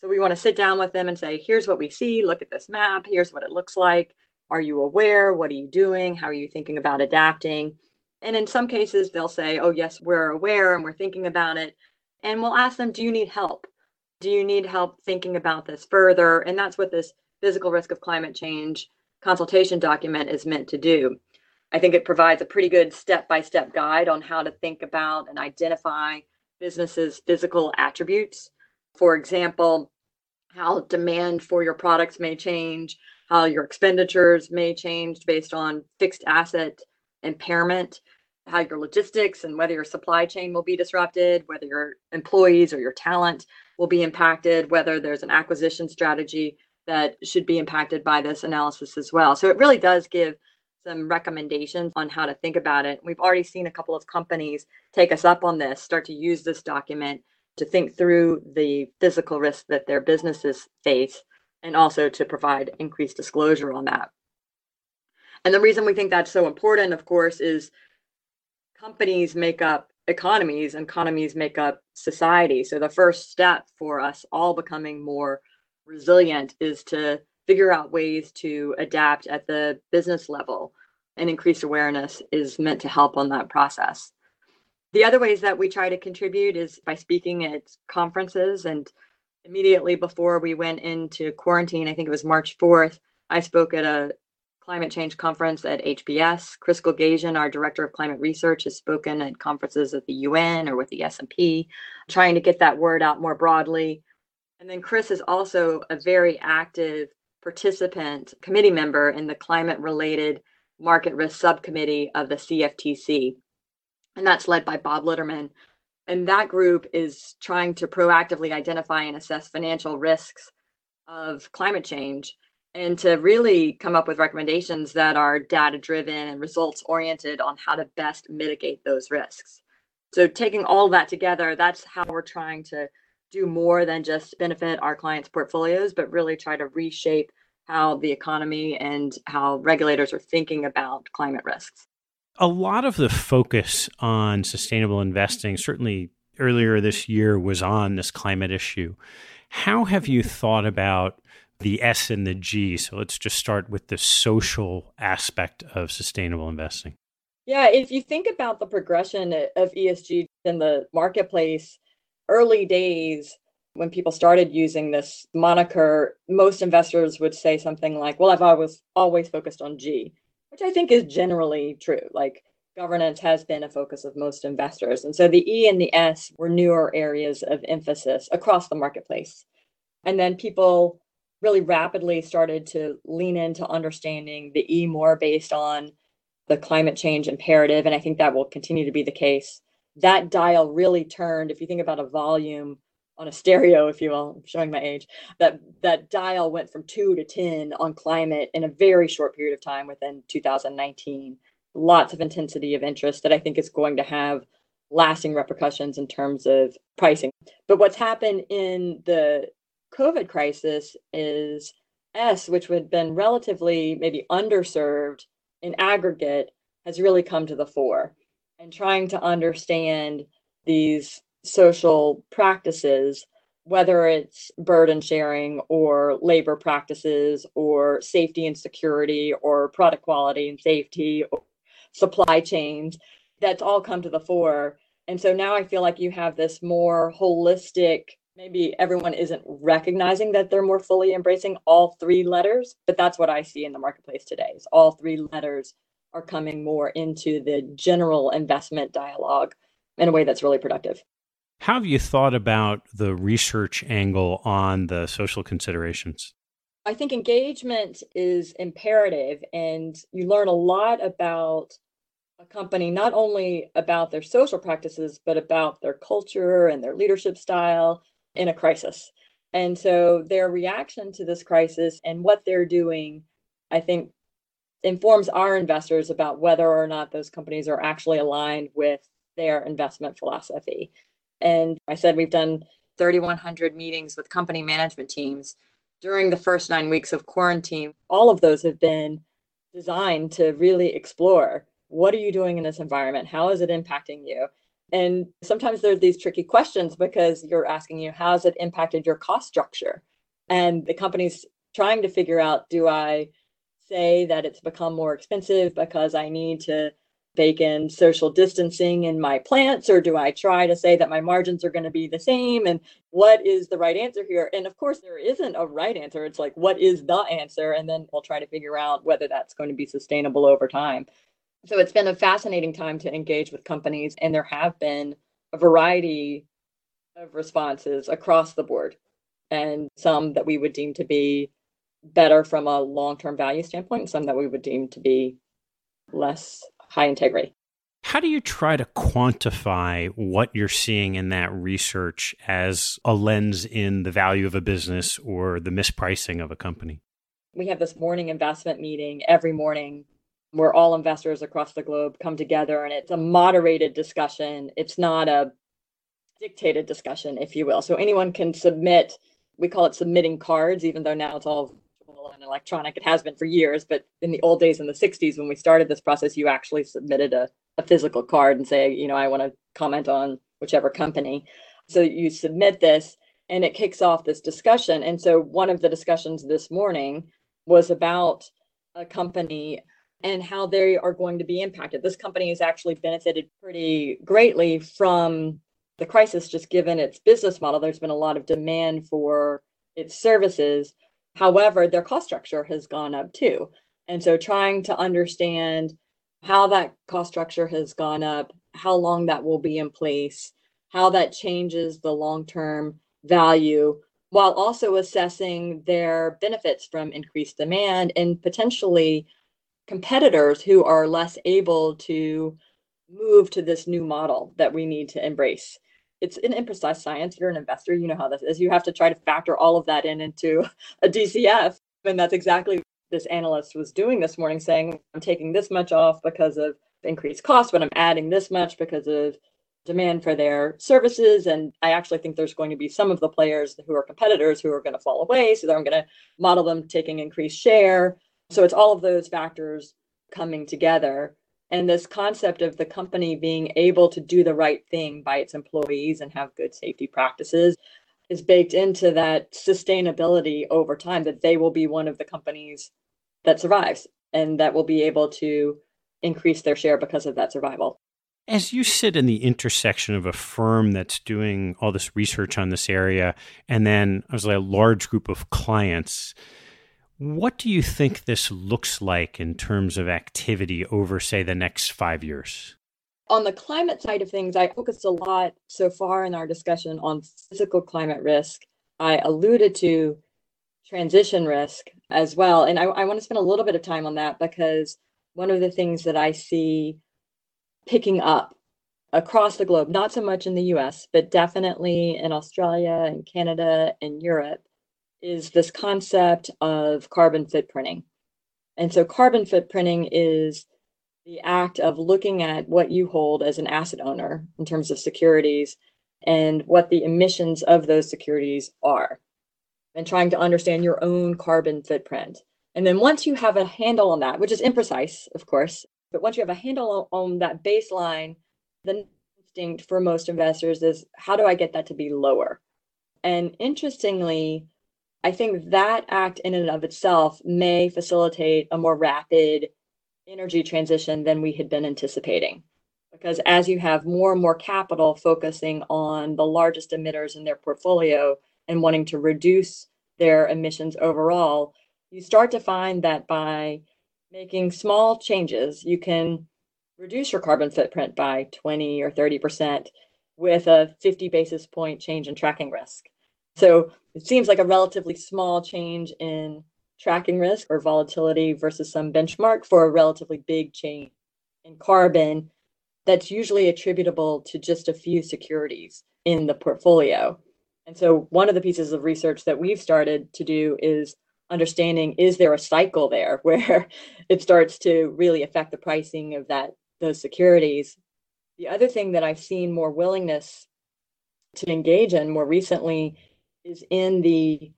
So we want to sit down with them and say, here's what we see, look at this map, here's what it looks like. Are you aware? What are you doing? How are you thinking about adapting? And in some cases, they'll say, oh, yes, we're aware and we're thinking about it. And we'll ask them, do you need help? Do you need help thinking about this further? And that's what this physical risk of climate change consultation document is meant to do. I think it provides a pretty good step by step guide on how to think about and identify businesses' physical attributes. For example, how demand for your products may change, how your expenditures may change based on fixed asset impairment, how your logistics and whether your supply chain will be disrupted, whether your employees or your talent will be impacted, whether there's an acquisition strategy that should be impacted by this analysis as well. So it really does give some recommendations on how to think about it. We've already seen a couple of companies take us up on this, start to use this document to think through the physical risks that their businesses face and also to provide increased disclosure on that. And the reason we think that's so important, of course, is companies make up economies and economies make up society. So the first step for us all becoming more resilient is to figure out ways to adapt at the business level and increased awareness is meant to help on that process. The other ways that we try to contribute is by speaking at conferences. And immediately before we went into quarantine, I think it was March 4th, I spoke at a climate change conference at HBS. Chris Goolgasian, our director of climate research, has spoken at conferences at the UN or with the S&P, trying to get that word out more broadly. And then Chris is also a very active participant, committee member in the climate related market risk subcommittee of the CFTC. And that's led by Bob Litterman. And that group is trying to proactively identify and assess financial risks of climate change and to really come up with recommendations that are data driven and results oriented on how to best mitigate those risks. So, taking all that together, that's how we're trying to do more than just benefit our clients' portfolios, but really try to reshape how the economy and how regulators are thinking about climate risks. A lot of the focus on sustainable investing, certainly earlier this year, was on this climate issue. How have you thought about the S and the G? So let's just start with the social aspect of sustainable investing. Yeah, if you think about the progression of ESG in the marketplace, early days when people started using this moniker, most investors would say something like, "Well, I've always always focused on G," which I think is generally true. Like governance has been a focus of most investors. And so the E and the S were newer areas of emphasis across the marketplace. And then people really rapidly started to lean into understanding the E more based on the climate change imperative. And I think that will continue to be the case that dial really turned. If you think about a volume on a stereo, if you will, I'm showing my age, that that dial went from two to ten on climate in a very short period of time within 2019. Lots of intensity of interest that I think is going to have lasting repercussions in terms of pricing. But what's happened in the COVID crisis is S, which had been relatively maybe underserved in aggregate, has really come to the fore. And trying to understand these social practices, whether it's burden sharing or labor practices or safety and security or product quality and safety, or supply chains, that's all come to the fore. And so now I feel like you have this more holistic, maybe everyone isn't recognizing that they're more fully embracing all three letters, but that's what I see in the marketplace today. Is all three letters are coming more into the general investment dialogue in a way that's really productive. How have you thought about the research angle on the social considerations? I think engagement is imperative, and you learn a lot about a company, not only about their social practices, but about their culture and their leadership style in a crisis. And so their reaction to this crisis and what they're doing, I think, informs our investors about whether or not those companies are actually aligned with their investment philosophy. And I said we've done 3,100 meetings with company management teams during the first nine weeks of quarantine. All of those have been designed to really explore what are you doing in this environment? How is it impacting you? And sometimes there's these tricky questions because you're asking you, how has it impacted your cost structure? And the company's trying to figure out, do I say that it's become more expensive because I need to bake in social distancing in my plants or do I try to say that my margins are going to be the same? And what is the right answer here? And of course there isn't a right answer. It's like what is the answer? And then we'll try to figure out whether that's going to be sustainable over time. So it's been a fascinating time to engage with companies and there have been a variety of responses across the board and some that we would deem to be better from a long-term value standpoint and some that we would deem to be less high integrity. How do you try to quantify what you're seeing in that research as a lens in the value of a business or the mispricing of a company? We have this morning investment meeting every morning where all investors across the globe come together and it's a moderated discussion. It's not a dictated discussion, if you will. So anyone can submit, we call it submitting cards, even though now it's all and electronic. It has been for years, but in the old days in the 60s, when we started this process, you actually submitted a, a physical card and say, you know, I want to comment on whichever company. So you submit this and it kicks off this discussion. And so one of the discussions this morning was about a company and how they are going to be impacted. This company has actually benefited pretty greatly from the crisis, just given its business model. There's been a lot of demand for its services. However, their cost structure has gone up too. And so trying to understand how that cost structure has gone up, how long that will be in place, how that changes the long term value, while also assessing their benefits from increased demand and potentially competitors who are less able to move to this new model that we need to embrace it's an imprecise science. You're an investor, you know how this is. You have to try to factor all of that in into a DCF. And that's exactly what this analyst was doing this morning, saying, I'm taking this much off because of increased cost, but I'm adding this much because of demand for their services. And I actually think there's going to be some of the players who are competitors who are going to fall away. So I'm going to model them taking increased share. So it's all of those factors coming together and this concept of the company being able to do the right thing by its employees and have good safety practices is baked into that sustainability over time that they will be one of the companies that survives and that will be able to increase their share because of that survival. As you sit in the intersection of a firm that's doing all this research on this area and then as a large group of clients, what do you think this looks like in terms of activity over, say, the next five years? On the climate side of things, I focused a lot so far in our discussion on physical climate risk. I alluded to transition risk as well. And I, I want to spend a little bit of time on that because one of the things that I see picking up across the globe, not so much in the US, but definitely in Australia and Canada and Europe, is this concept of carbon footprinting. And so carbon footprinting is the act of looking at what you hold as an asset owner in terms of securities and what the emissions of those securities are, and trying to understand your own carbon footprint. And then once you have a handle on that, which is imprecise, of course, but once you have a handle on that baseline, the instinct for most investors is how do I get that to be lower? And interestingly, I think that act in and of itself may facilitate a more rapid energy transition than we had been anticipating. Because as you have more and more capital focusing on the largest emitters in their portfolio and wanting to reduce their emissions overall, you start to find that by making small changes, you can reduce your carbon footprint by 20 or 30% with a 50 basis point change in tracking risk. So it seems like a relatively small change in tracking risk or volatility versus some benchmark for a relatively big change in carbon that's usually attributable to just a few securities in the portfolio. And so one of the pieces of research that we've started to do is understanding is there a cycle there where it starts to really affect the pricing of that those securities. The other thing that I've seen more willingness to engage in more recently is in the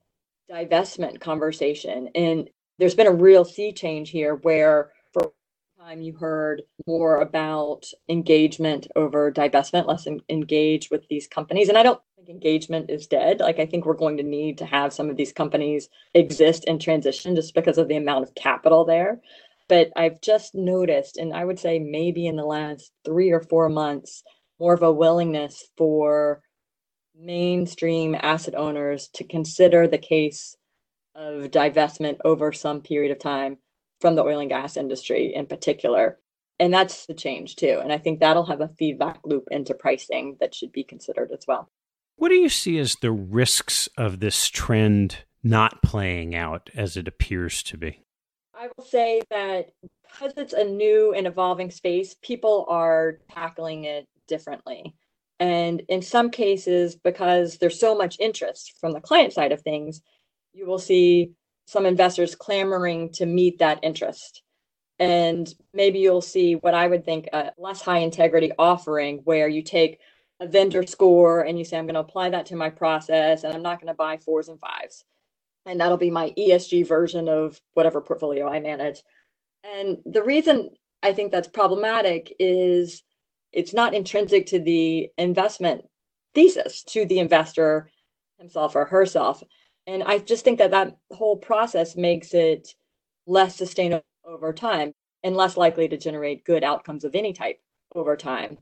divestment conversation. And there's been a real sea change here where for a time you heard more about engagement over divestment, less en- engage with these companies. And I don't think engagement is dead. Like I think we're going to need to have some of these companies exist and transition just because of the amount of capital there. But I've just noticed, and I would say maybe in the last three or four months, more of a willingness for mainstream asset owners to consider the case of divestment over some period of time from the oil and gas industry in particular. And that's the change too. And I think that'll have a feedback loop into pricing that should be considered as well. What do you see as the risks of this trend not playing out as it appears to be? I will say that because it's a new and evolving space, people are tackling it differently. And in some cases, because there's so much interest from the client side of things, you will see some investors clamoring to meet that interest. And maybe you'll see what I would think a less high integrity offering where you take a vendor score and you say, I'm going to apply that to my process and I'm not going to buy fours and fives. And that'll be my ESG version of whatever portfolio I manage. And the reason I think that's problematic is it's not intrinsic to the investment thesis to the investor himself or herself. And i just think that that whole process makes it less sustainable over time and less likely to generate good outcomes of any type over time.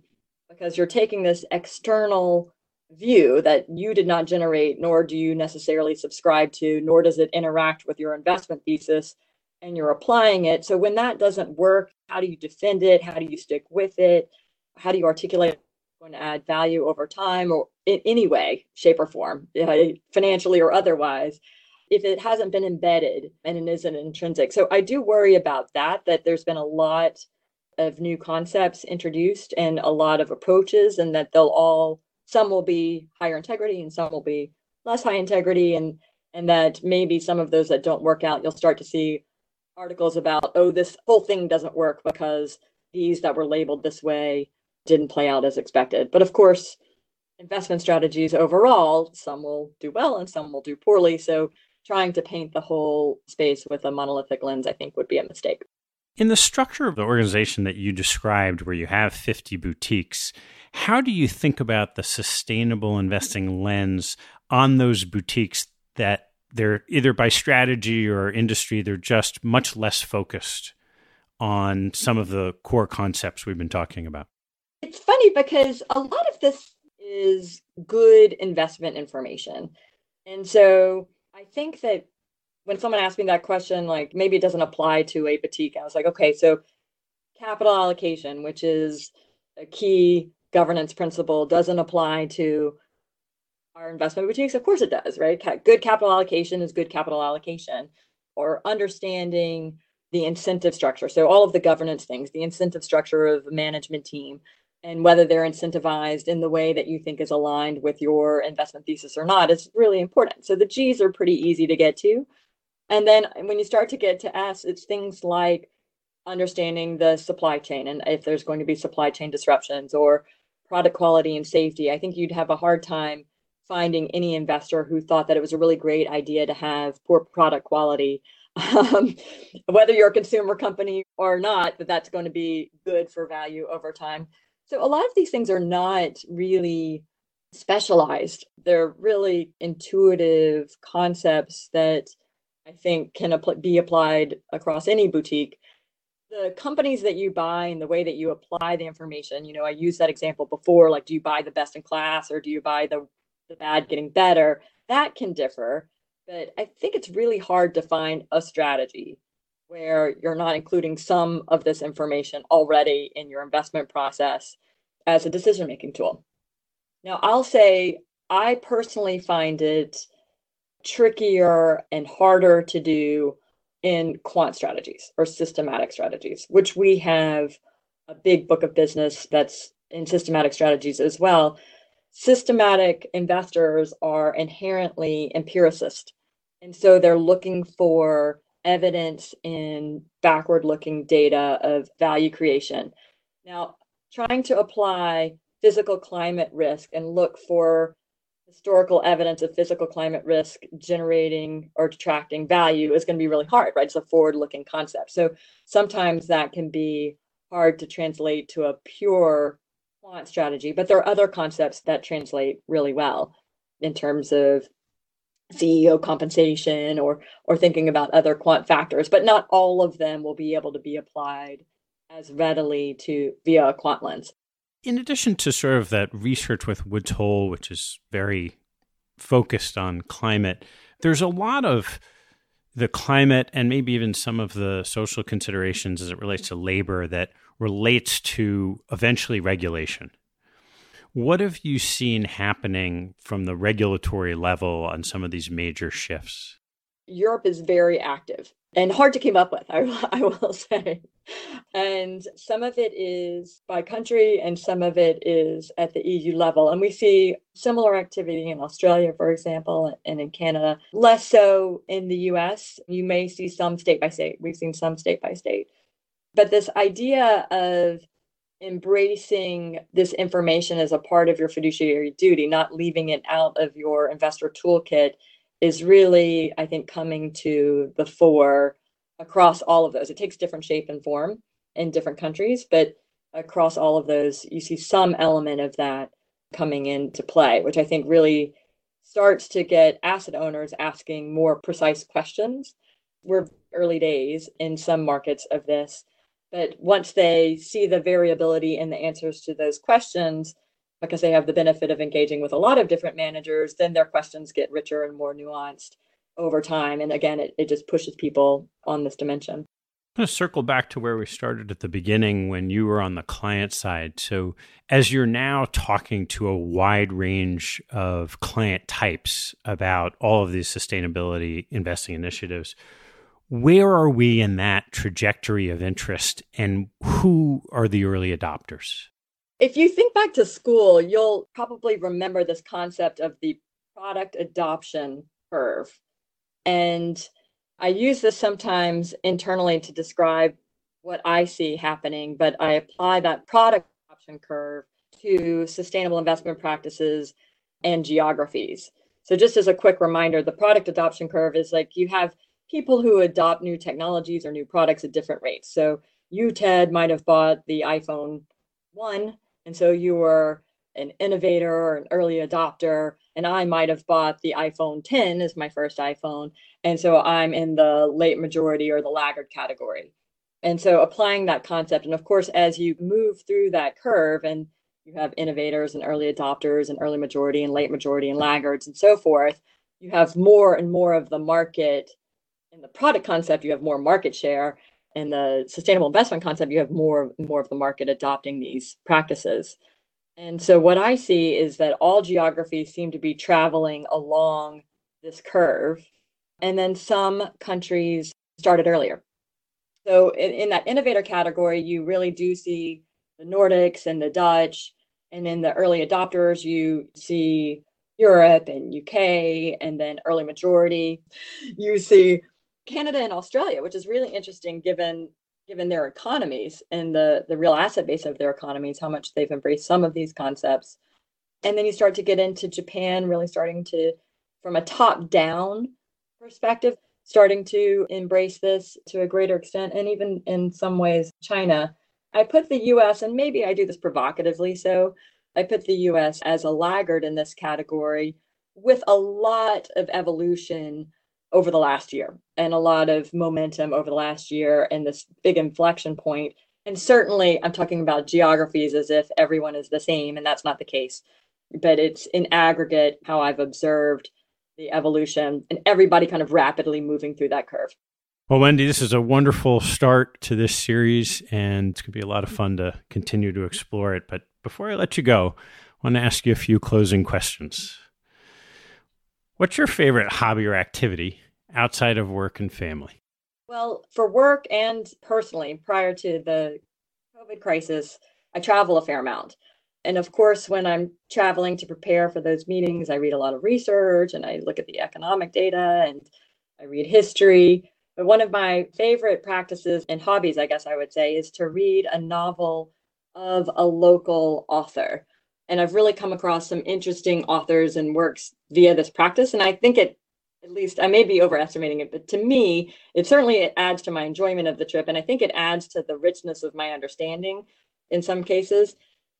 Because you're taking this external view that you did not generate nor do you necessarily subscribe to nor does it interact with your investment thesis and you're applying it. So when that doesn't work how do you defend it? How do you stick with it how do you articulate going to add value over time or in any way, shape, or form, financially or otherwise, if it hasn't been embedded and it isn't intrinsic. So I do worry about that, that there's been a lot of new concepts introduced and a lot of approaches, and that they'll all, some will be higher integrity and some will be less high integrity. And and that maybe some of those that don't work out, you'll start to see articles about, oh, this whole thing doesn't work because these that were labeled this way didn't play out as expected. But of course, investment strategies overall, some will do well and some will do poorly. So trying to paint the whole space with a monolithic lens, I think, would be a mistake. In the structure of the organization that you described, where you have 50 boutiques, how do you think about the sustainable investing lens on those boutiques that they're either by strategy or industry, they're just much less focused on some of the core concepts we've been talking about? It's funny because a lot of this is good investment information. And so I think that when someone asked me that question, like maybe it doesn't apply to a boutique, I was like, okay, so capital allocation, which is a key governance principle, doesn't apply to our investment boutiques. Of course it does, right? Good capital allocation is good capital allocation, or understanding the incentive structure. So all of the governance things, the incentive structure of a management team, and whether they're incentivized in the way that you think is aligned with your investment thesis or not is really important. So the G's are pretty easy to get to. And then when you start to get to S, it's things like understanding the supply chain and if there's going to be supply chain disruptions or product quality and safety. I think you'd have a hard time finding any investor who thought that it was a really great idea to have poor product quality. Um, whether you're a consumer company or not, that that's going to be good for value over time. So a lot of these things are not really specialized. They're really intuitive concepts that I think can be applied across any boutique. The companies that you buy and the way that you apply the information, you know, I used that example before like, do you buy the best in class or do you buy the, the bad getting better? That can differ. But I think it's really hard to find a strategy where you're not including some of this information already in your investment process as a decision making tool. Now, I'll say I personally find it trickier and harder to do in quant strategies or systematic strategies, which we have a big book of business that's in systematic strategies as well. Systematic investors are inherently empiricist. And so they're looking for evidence in backward looking data of value creation. Now, trying to apply physical climate risk and look for historical evidence of physical climate risk generating or detracting value is going to be really hard, right? It's a forward looking concept. So sometimes that can be hard to translate to a pure quant strategy, but there are other concepts that translate really well in terms of CEO compensation or or thinking about other quant factors, but not all of them will be able to be applied as readily to via a quant lens in addition to sort of that research with Woods Hole, which is very focused on climate, there's a lot of the climate and maybe even some of the social considerations as it relates to labor that relates to eventually regulation. What have you seen happening from the regulatory level on some of these major shifts? Europe is very active and hard to keep up with, I, I will say. And some of it is by country and some of it is at the EU level. And we see similar activity in Australia, for example, and in Canada, less so in the US. You may see some state by state. We've seen some state by state. But this idea of embracing this information as a part of your fiduciary duty, not leaving it out of your investor toolkit is really, I think, coming to the fore across all of those. It takes different shape and form in different countries, but across all of those, you see some element of that coming into play, which I think really starts to get asset owners asking more precise questions. We're early days in some markets of this, but once they see the variability in the answers to those questions, because they have the benefit of engaging with a lot of different managers, then their questions get richer and more nuanced over time. And again, it, it just pushes people on this dimension. I'm going to circle back to where we started at the beginning when you were on the client side. So, as you're now talking to a wide range of client types about all of these sustainability investing initiatives, where are we in that trajectory of interest and who are the early adopters? If you think back to school, you'll probably remember this concept of the product adoption curve. And I use this sometimes internally to describe what I see happening, but I apply that product adoption curve to sustainable investment practices and geographies. So, just as a quick reminder, the product adoption curve is like you have people who adopt new technologies or new products at different rates. So, you, Ted, might have bought the iPhone 1 and so you were an innovator or an early adopter, and I might have bought the iPhone 10 as my first iPhone. And so I'm in the late majority or the laggard category. And so applying that concept, and of course, as you move through that curve and you have innovators and early adopters and early majority and late majority and laggards and so forth, you have more and more of the market in the product concept, you have more market share in the sustainable investment concept, you have more more of the market adopting these practices. And so what I see is that all geographies seem to be traveling along this curve, and then some countries started earlier. So in, in that innovator category, you really do see the Nordics and the Dutch, and in the early adopters, you see Europe and UK, and then early majority. You see Canada and Australia, which is really interesting given given their economies and the the real asset base of their economies, how much they've embraced some of these concepts. And then you start to get into Japan, really starting to, from a top down perspective, starting to embrace this to a greater extent, and even in some ways, China. I put the US, and maybe I do this provocatively, so I put the US as a laggard in this category with a lot of evolution over the last year and a lot of momentum over the last year and this big inflection point. And certainly, I'm talking about geographies as if everyone is the same, and that's not the case. But it's in aggregate how I've observed the evolution and everybody kind of rapidly moving through that curve. Well, Wendy, this is a wonderful start to this series, and it's going to be a lot of fun to continue to explore it. But before I let you go, I want to ask you a few closing questions. What's your favorite hobby or activity outside of work and family? Well, for work and personally, prior to the COVID crisis, I travel a fair amount. And of course, when I'm traveling to prepare for those meetings, I read a lot of research and I look at the economic data and I read history. But one of my favorite practices and hobbies, I guess I would say, is to read a novel of a local author. And I've really come across some interesting authors and works via this practice. And I think it at least I may be overestimating it, but to me, it certainly it adds to my enjoyment of the trip. And I think it adds to the richness of my understanding in some cases.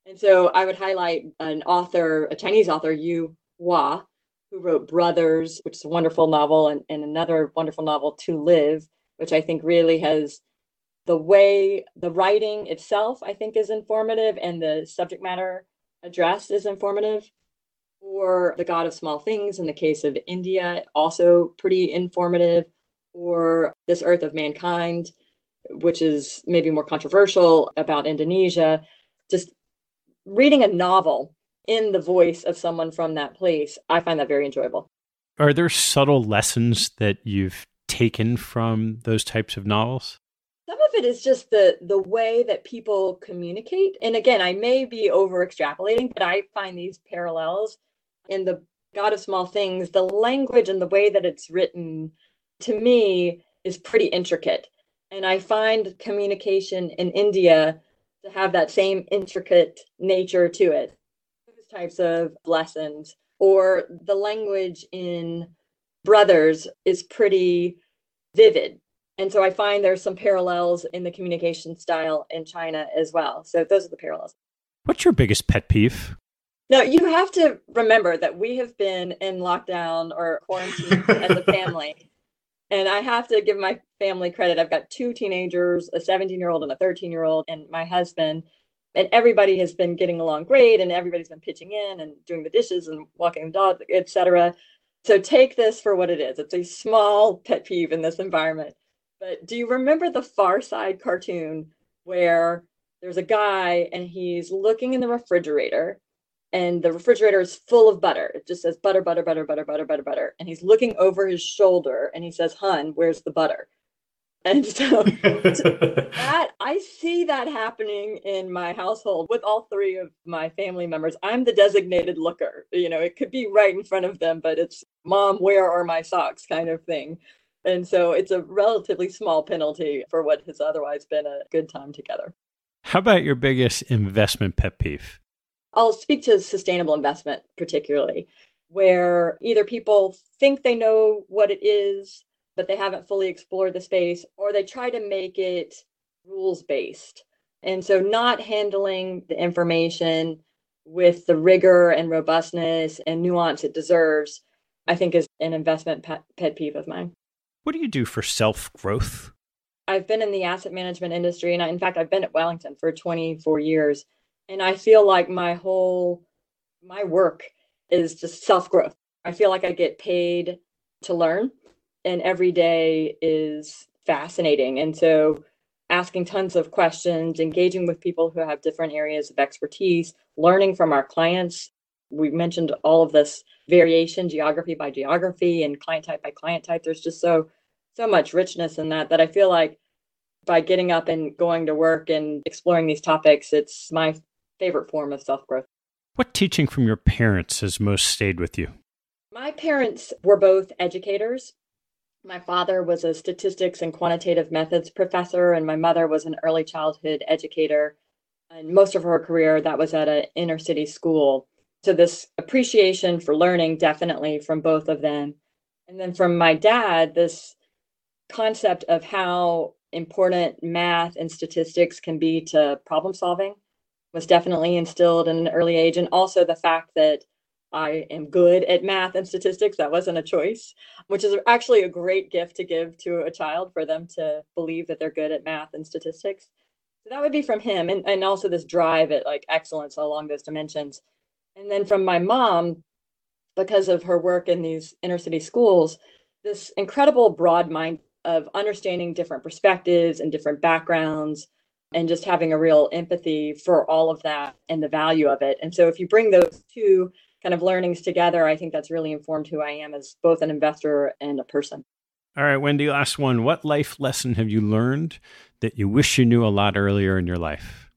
And so I would highlight an author, a Chinese author, Yu Hua, who wrote Brothers, which is a wonderful novel, and, and another wonderful novel, To Live, which I think really has the way the writing itself, I think, is informative, and the subject matter addressed is informative or The God of Small Things in the case of India, also pretty informative, or This Earth of Mankind, which is maybe more controversial about Indonesia. Just reading a novel in the voice of someone from that place, I find that very enjoyable. Are there subtle lessons that you've taken from those types of novels? Some of it is just the the way that people communicate. And again, I may be over extrapolating, but I find these parallels in the God of Small Things, the language and the way that it's written to me is pretty intricate. And I find communication in India to have that same intricate nature to it. Those types of lessons, or the language in Brothers is pretty vivid. And so I find there's some parallels in the communication style in China as well. So those are the parallels. What's your biggest pet peeve? No, you have to remember that we have been in lockdown or quarantine as a family. And I have to give my family credit. I've got two teenagers, a 17 year old and a 13 year old, and my husband. And everybody has been getting along great, and everybody's been pitching in and doing the dishes and walking the dog, etc. So take this for what it is. It's a small pet peeve in this environment. But do you remember the Far Side cartoon where there's a guy and he's looking in the refrigerator and the refrigerator is full of butter. It just says butter, butter, butter, butter, butter, butter, butter. And he's looking over his shoulder and he says, Hun, where's the butter? And so, that I see that happening in my household with all three of my family members. I'm the designated looker. You know, it could be right in front of them, but it's mom, where are my socks kind of thing. And so it's a relatively small penalty for what has otherwise been a good time together. How about your biggest investment pet peeve? I'll speak to sustainable investment particularly, where either people think they know what it is, but they haven't fully explored the space, or they try to make it rules based. And so, not handling the information with the rigor and robustness and nuance it deserves, I think, is an investment pet, peeve of mine. What do you do for self growth? I've been in the asset management industry, and I, in fact, I've been at Wellington for 24 years and i feel like my whole my work is just self growth i feel like i get paid to learn and every day is fascinating. And so asking tons of questions engaging with people who have different areas of expertise learning from our clients. We mentioned all of this variation geography by geography and client type by client type. There's just so so much richness in that that i feel like by getting up and going to work and exploring these topics it's my favorite form of self growth. What teaching from your parents has most stayed with you? My parents were both educators. My father was a statistics and quantitative methods professor, and my mother was an early childhood educator. And most of her career, that was at an inner city school. So, this appreciation for learning definitely from both of them. And then from my dad, this concept of how important math and statistics can be to problem solving was definitely instilled in an early age. And also the fact that I am good at math and statistics. That wasn't a choice, which is actually a great gift to give to a child for them to believe that they're good at math and statistics. So that would be from him. And, and also this drive at like excellence along those dimensions. And then from my mom, because of her work in these inner city schools, this incredible broad mind of understanding different perspectives and different backgrounds and just having a real empathy for all of that and the value of it. And so if you bring those two kind of learnings together, I think that's really informed who I am as both an investor and a person. All right, Wendy, last one. What life lesson have you learned that you wish you knew a lot earlier in your life?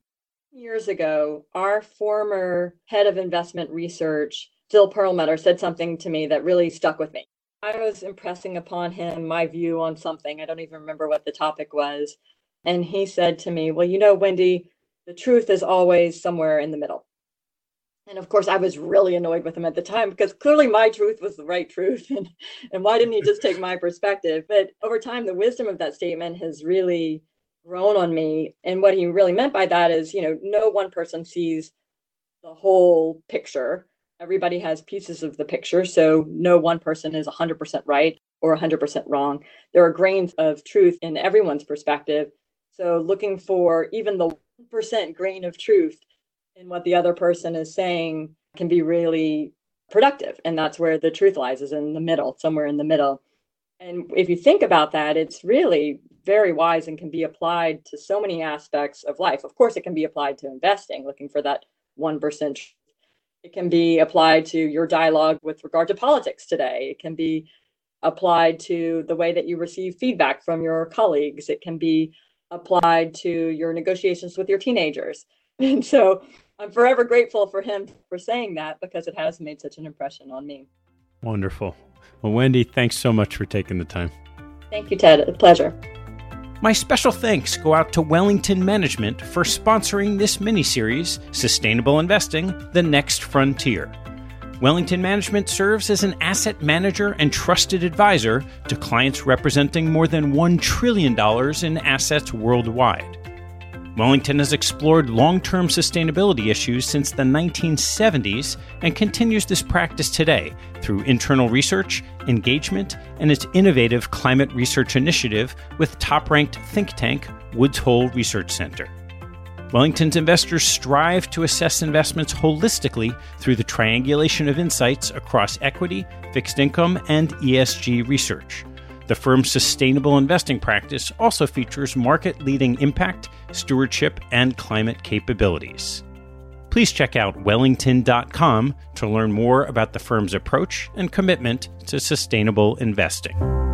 Years ago, our former head of investment research, Phil Perlmutter, said something to me that really stuck with me. I was impressing upon him my view on something. I don't even remember what the topic was. And he said to me, Well, you know, Wendy, the truth is always somewhere in the middle. And of course, I was really annoyed with him at the time because clearly my truth was the right truth. And, and why didn't he just take my perspective? But over time, the wisdom of that statement has really grown on me. And what he really meant by that is, you know, no one person sees the whole picture. Everybody has pieces of the picture. So no one person is 100% right or 100% wrong. There are grains of truth in everyone's perspective. So looking for even the 1% grain of truth in what the other person is saying can be really productive. And that's where the truth lies, is in the middle, somewhere in the middle. And if you think about that, it's really very wise and can be applied to so many aspects of life. Of course, it can be applied to investing, looking for that 1%. It can be applied to your dialogue with regard to politics today. It can be applied to the way that you receive feedback from your colleagues. It can be applied to your negotiations with your teenagers. And so I'm forever grateful for him for saying that because it has made such an impression on me. Wonderful. Well, Wendy, thanks so much for taking the time. Thank you, Ted. A pleasure. My special thanks go out to Wellington Management for sponsoring this mini series, Sustainable Investing The Next Frontier. Wellington Management serves as an asset manager and trusted advisor to clients representing more than $1 trillion in assets worldwide. Wellington has explored long term sustainability issues since the 1970s and continues this practice today through internal research, engagement, and its innovative climate research initiative with top ranked think tank Woods Hole Research Center. Wellington's investors strive to assess investments holistically through the triangulation of insights across equity, fixed income, and ESG research. The firm's sustainable investing practice also features market leading impact, stewardship, and climate capabilities. Please check out wellington.com to learn more about the firm's approach and commitment to sustainable investing.